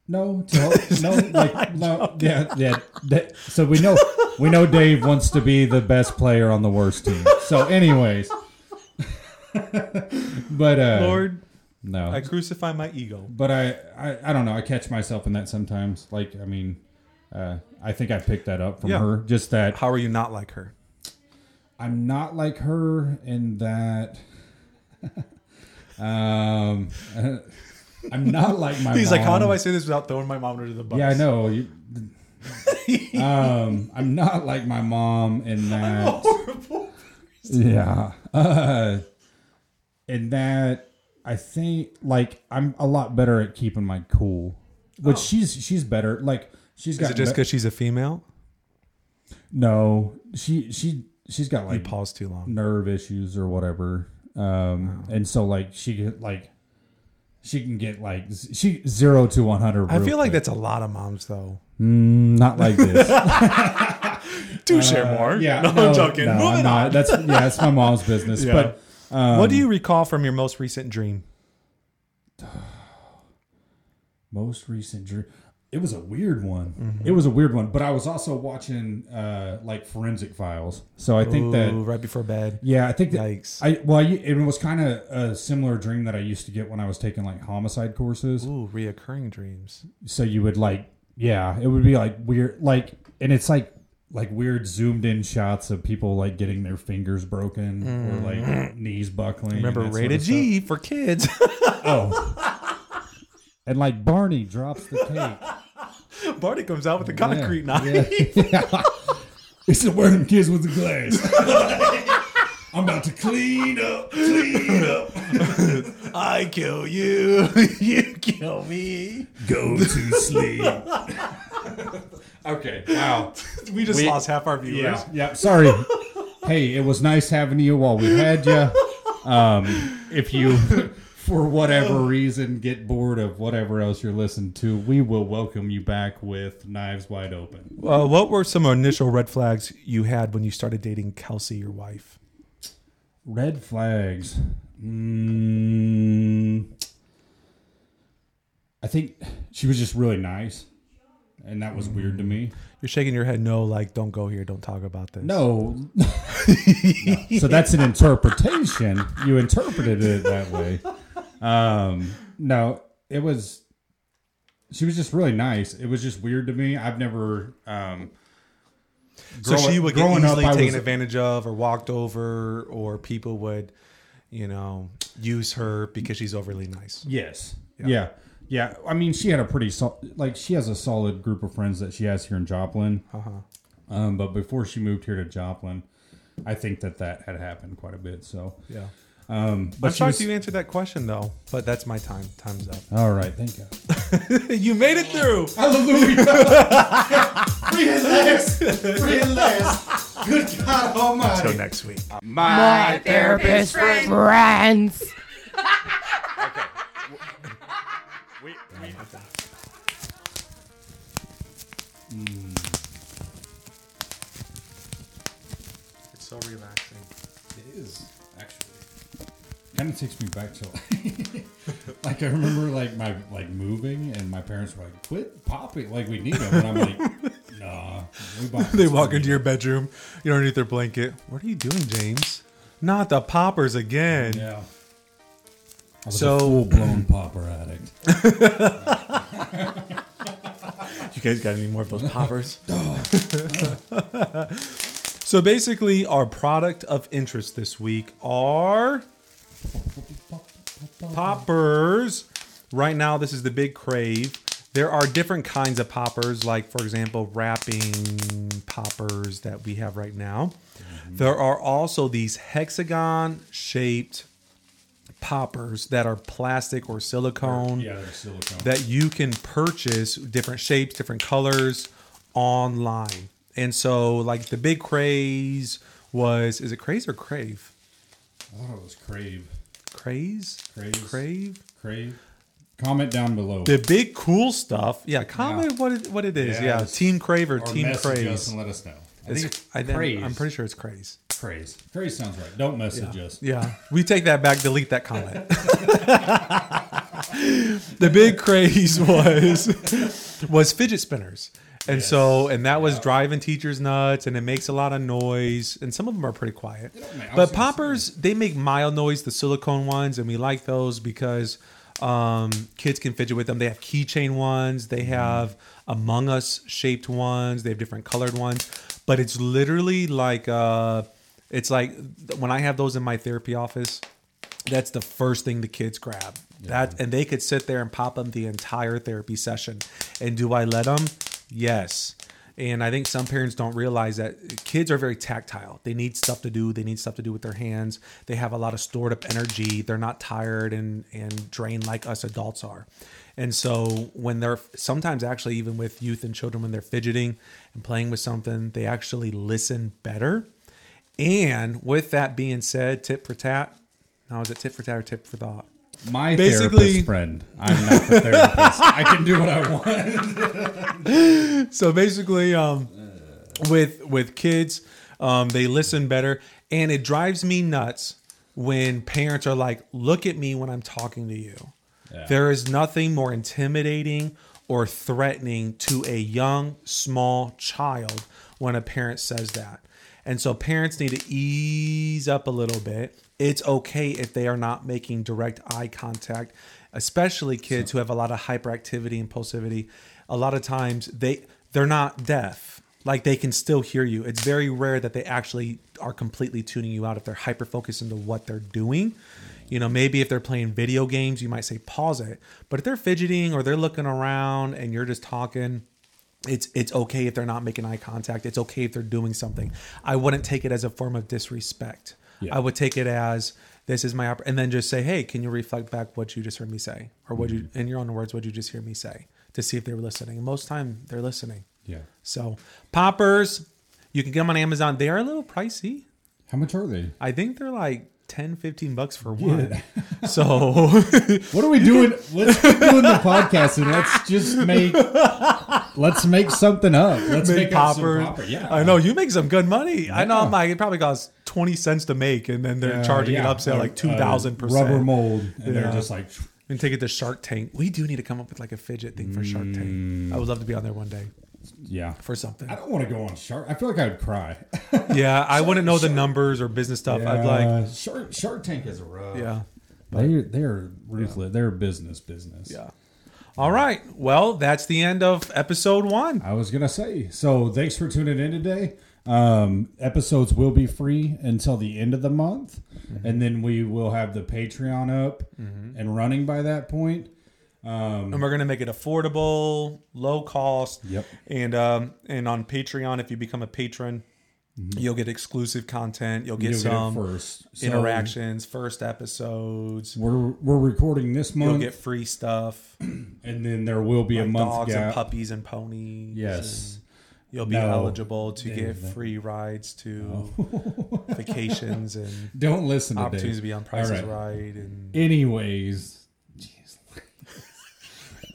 Speaker 2: no, to help, *laughs* no, like no, yeah, yeah. that- so we know we know Dave wants to be the best player on the worst team. So, anyways, *laughs* but uh,
Speaker 3: Lord,
Speaker 2: no,
Speaker 3: I crucify my ego.
Speaker 2: but I, I, I don't know. I catch myself in that sometimes. Like, I mean, uh, I think I picked that up from
Speaker 3: Yeah.
Speaker 2: her. Just that
Speaker 3: How are you not like her?
Speaker 2: I'm not like her in that. *laughs* um, *laughs* I'm not like my. Mom.
Speaker 3: He's like, how do
Speaker 2: mom.
Speaker 3: I say this without throwing my mom under the bus?
Speaker 2: Yeah, I know. You, *laughs* um, I'm not like my mom in that. Yeah. Uh, in that, I think like I'm a lot better at keeping my cool, which she's she's better. Like she's got Is
Speaker 3: it just because she's a female?
Speaker 2: no, she she she's got
Speaker 3: You
Speaker 2: like
Speaker 3: pause too long.
Speaker 2: nerve issues or whatever. Um, and so like she like she can get like she zero to one hundred.
Speaker 3: I feel like that's a lot of moms, though.
Speaker 2: Mm, not like *laughs* this.
Speaker 3: Do share more.
Speaker 2: Yeah,
Speaker 3: no, I'm joking.
Speaker 2: No,
Speaker 3: Moving
Speaker 2: I'm
Speaker 3: on.
Speaker 2: not. That's yeah, it's my mom's *laughs* business.
Speaker 3: Yeah.
Speaker 2: But um,
Speaker 3: what do you recall from your most recent dream? *sighs*
Speaker 2: most recent dream? It was a weird one.
Speaker 3: Mm-hmm.
Speaker 2: It was a weird one. But I was also watching uh like forensic files. So I think
Speaker 3: Ooh,
Speaker 2: that
Speaker 3: right before bed.
Speaker 2: yeah, I think that
Speaker 3: Yikes.
Speaker 2: I well, I, it was kind of a similar dream that I used to get when I was taking like homicide courses.
Speaker 3: Ooh, reoccurring dreams.
Speaker 2: so you would like yeah it would be like weird like and it's like like weird zoomed in shots of people like getting their fingers broken or mm. like knees buckling
Speaker 3: Remember
Speaker 2: that sort of
Speaker 3: G for kids. *laughs*
Speaker 2: oh and like barney drops the cake *laughs*
Speaker 3: Barney comes out with the concrete knife.
Speaker 2: yeah. *laughs* yeah. it's the where them kids with the glass i'm about to clean up clean up
Speaker 3: I kill you, you kill me.
Speaker 2: go to sleep okay wow *laughs*
Speaker 3: We just
Speaker 2: We-
Speaker 3: lost half our viewers.
Speaker 2: Yeah, yeah. Sorry. hey, it was nice having you while we had you. Um, if you, *laughs* for whatever reason, get bored of whatever else you're listening to, we will welcome you back with Knives Wide Open.
Speaker 3: Uh, what were some initial red flags you had when you started dating Kelsey, your wife?
Speaker 2: Red flags. Mm, I think she was just really nice, and that was weird to me.
Speaker 3: You're shaking your head no, like don't go here, don't talk about this.
Speaker 2: No. No. So that's an interpretation. You interpreted it that way. Um, no, it was. She was just really nice. It was just weird to me. I've never. Um,
Speaker 3: So
Speaker 2: grow-
Speaker 3: she would get
Speaker 2: growing up,
Speaker 3: easily taken
Speaker 2: was-
Speaker 3: advantage of, or walked over, or people would, you know, use her because she's overly nice.
Speaker 2: Yes. Yeah. yeah. I mean, she had a pretty sol- like she has a solid group of friends that she has here in Joplin.
Speaker 3: Uh-huh.
Speaker 2: Um, but before she moved here to Joplin, I think that that had happened quite a bit. So,
Speaker 3: Yeah.
Speaker 2: um, but
Speaker 3: I'm
Speaker 2: she
Speaker 3: shocked
Speaker 2: was-
Speaker 3: you answered that question though, but that's my time. Time's up.
Speaker 2: all right. Thank God. *laughs*
Speaker 3: you made it through.
Speaker 2: Hallelujah. Free at last. Free at last. Good God Almighty.
Speaker 3: Until next week.
Speaker 5: My therapist friends. Mm.
Speaker 3: It's so relaxing.
Speaker 2: It is actually. kind of takes me back to *laughs* like I remember like my like moving and my parents were like, "Quit popping!" Like we need them, and I'm like, *laughs* "Nah." We
Speaker 3: They walk into your bedroom, you're underneath their blanket. What are you doing, James? Not the poppers again.
Speaker 2: Yeah. I was
Speaker 3: So-
Speaker 2: a full blown popper addict. *laughs*
Speaker 3: You guys got any more of those poppers? *laughs* *laughs* so basically, our product of interest this week are poppers. Right now, this is the big crave. There are different kinds of poppers, like for example, wrapping poppers that we have right now. Mm-hmm. There are also these hexagon shaped poppers that are plastic or silicone
Speaker 2: Yeah, they're silicone.
Speaker 3: that you can purchase different shapes, different colors online. And so, like the big craze was, is it craze or crave?
Speaker 2: I thought it was crave.
Speaker 3: Craze?
Speaker 2: Craze.
Speaker 3: Crave?
Speaker 2: Crave. Comment down below.
Speaker 3: The big cool stuff. Yeah, comment what it, what it is. Yeah,
Speaker 2: Yes.
Speaker 3: Team Crave or,
Speaker 2: or
Speaker 3: Team
Speaker 2: message us and let us know. I
Speaker 3: It's-
Speaker 2: think it's
Speaker 3: I,
Speaker 2: craze.
Speaker 3: am pretty sure it's craze.
Speaker 2: Craze. Craze sounds right. Don't message us.
Speaker 3: Yeah, we take that back. Delete that comment. *laughs* *laughs* the big craze was was fidget spinners, and so and that was driving teachers nuts, and it makes a lot of noise, and some of them are pretty quiet.
Speaker 2: make-
Speaker 3: But poppers, they make mild noise, the silicone ones, and we like those because um, kids can fidget with them. They have keychain ones, they have Among Us shaped ones, they have different colored ones, but it's literally like uh, it's like when I have those in my therapy office that's the first thing the kids grab. That and they could sit there and pop them the entire therapy session. And do I let them? Yes. And I think some parents don't realize that kids are very tactile. They need stuff to do. They need stuff to do with their hands. They have a lot of stored up energy. They're not tired and and drained like us adults are. And so when they're sometimes actually even with youth and children when they're fidgeting and playing with something, they actually listen better. And with that being said, tip for tat. Now is it tip for tat or tip for thought?
Speaker 2: My
Speaker 3: Basically-
Speaker 2: therapist friend. I'm not the therapist. I can do what I want. *laughs*
Speaker 3: so basically um with with kids um they listen better and it drives me nuts when parents are like look at me when i'm talking to you there is nothing more intimidating or threatening to a young small child when a parent says that and so parents need to ease up a little bit. It's okay if they are not making direct eye contact especially kids who have a lot of hyperactivity and impulsivity. A lot of times they they're not deaf. Like they can still hear you. It's very rare that they actually are completely tuning you out if they're hyper focused into what they're doing. You know maybe if they're playing video games you might say pause it. But if they're fidgeting or they're looking around and you're just talking it's it's okay if they're not making eye contact. It's okay if they're doing something. I wouldn't take it as a form of disrespect.
Speaker 2: Yeah.
Speaker 3: i would take it as this is my opp-, and then just say hey can you reflect back what you just heard me say? Or what you mm-hmm. in your own words what you just hear me say to see if they were listening. And most time they're listening.
Speaker 2: Yeah.
Speaker 3: so poppers you can get them on amazon. They are a little pricey.
Speaker 2: How much are they?
Speaker 3: i think they're like 10 15 bucks for one *laughs* so *laughs*
Speaker 2: What are we doing? Let's quit doing the *laughs* podcast and let's just make let's make something up. Let's
Speaker 3: make
Speaker 2: make, up popper. Yeah.
Speaker 3: I know you make some good money. I know
Speaker 2: Yeah.
Speaker 3: I'm like it probably costs twenty cents to make, and then they're
Speaker 2: Uh,
Speaker 3: charging
Speaker 2: yeah,
Speaker 3: it upsell
Speaker 2: a-
Speaker 3: like two thousand percent.
Speaker 2: Rubber mold, and
Speaker 3: Yeah.
Speaker 2: they're just like
Speaker 3: And take it to Shark Tank. We do need to come up with like a fidget thing for Shark Tank. I would love to be on there one day
Speaker 2: yeah.
Speaker 3: for something.
Speaker 2: I don't want to go on Shark. I feel like I would cry. *laughs*
Speaker 3: Yeah, I wouldn't know the numbers or business stuff. I'd like,
Speaker 2: Shark Shark Tank is a rough.
Speaker 3: yeah,
Speaker 2: They they're ruthless. They're business business.
Speaker 3: yeah. All right. Well, that's the end of episode one.
Speaker 2: I was gonna say. So thanks for tuning in today. Um, episodes will be free until the end of the month,
Speaker 3: Mm-hmm.
Speaker 2: and then we will have the Patreon up and running by that point.
Speaker 3: And we're gonna make it affordable, low cost.
Speaker 2: Yep.
Speaker 3: And um, and on Patreon, if you become a patron, you'll get exclusive content. You'll get
Speaker 2: Mm-hmm. You'll
Speaker 3: some
Speaker 2: get first So
Speaker 3: interactions, first episodes.
Speaker 2: We're we're recording this month.
Speaker 3: You'll get free stuff, *clears throat*
Speaker 2: and then there will be a month
Speaker 3: dogs and
Speaker 2: gap.
Speaker 3: puppies and ponies.
Speaker 2: Yes.
Speaker 3: and You'll be
Speaker 2: No.
Speaker 3: eligible to get free rides to vacations and *laughs*
Speaker 2: Don't listen to
Speaker 3: opportunities to be on Price is
Speaker 2: All right.
Speaker 3: Right. And
Speaker 2: Anyways.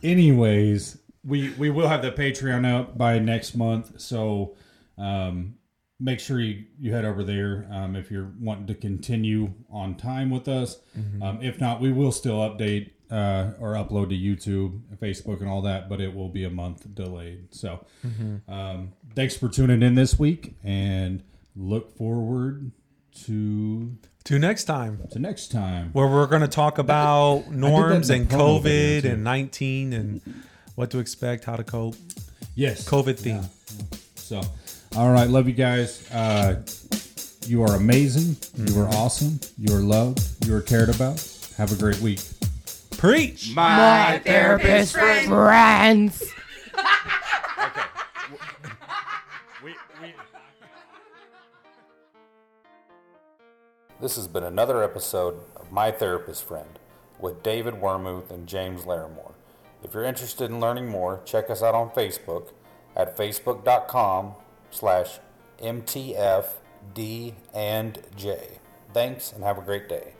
Speaker 2: Anyways, we we will have the Patreon up by next month, so um, make sure you, you head over there um, if you're wanting to continue on time with us. Um, if not, we will still update uh, or upload to YouTube, Facebook, and all that, but it will be a month delayed. So, um, thanks for tuning in this week, and look forward to
Speaker 3: Till next time,
Speaker 2: to next time.
Speaker 3: where we're going to talk about norms
Speaker 2: in
Speaker 3: and COVID and 19 and what to expect, how to cope.
Speaker 2: Yes,
Speaker 3: COVID theme.
Speaker 2: So, all right, love you guys. Uh, you are amazing. You are awesome. You are loved. You are cared about. Have a great week.
Speaker 3: Preach.
Speaker 5: My therapist for *laughs* friends.
Speaker 4: This has been another episode of My Therapist Friend with David Wormuth and James Larimore. If you're interested in learning more, check us out on Facebook at facebook.com slash mtfd and j. Thanks and have a great day.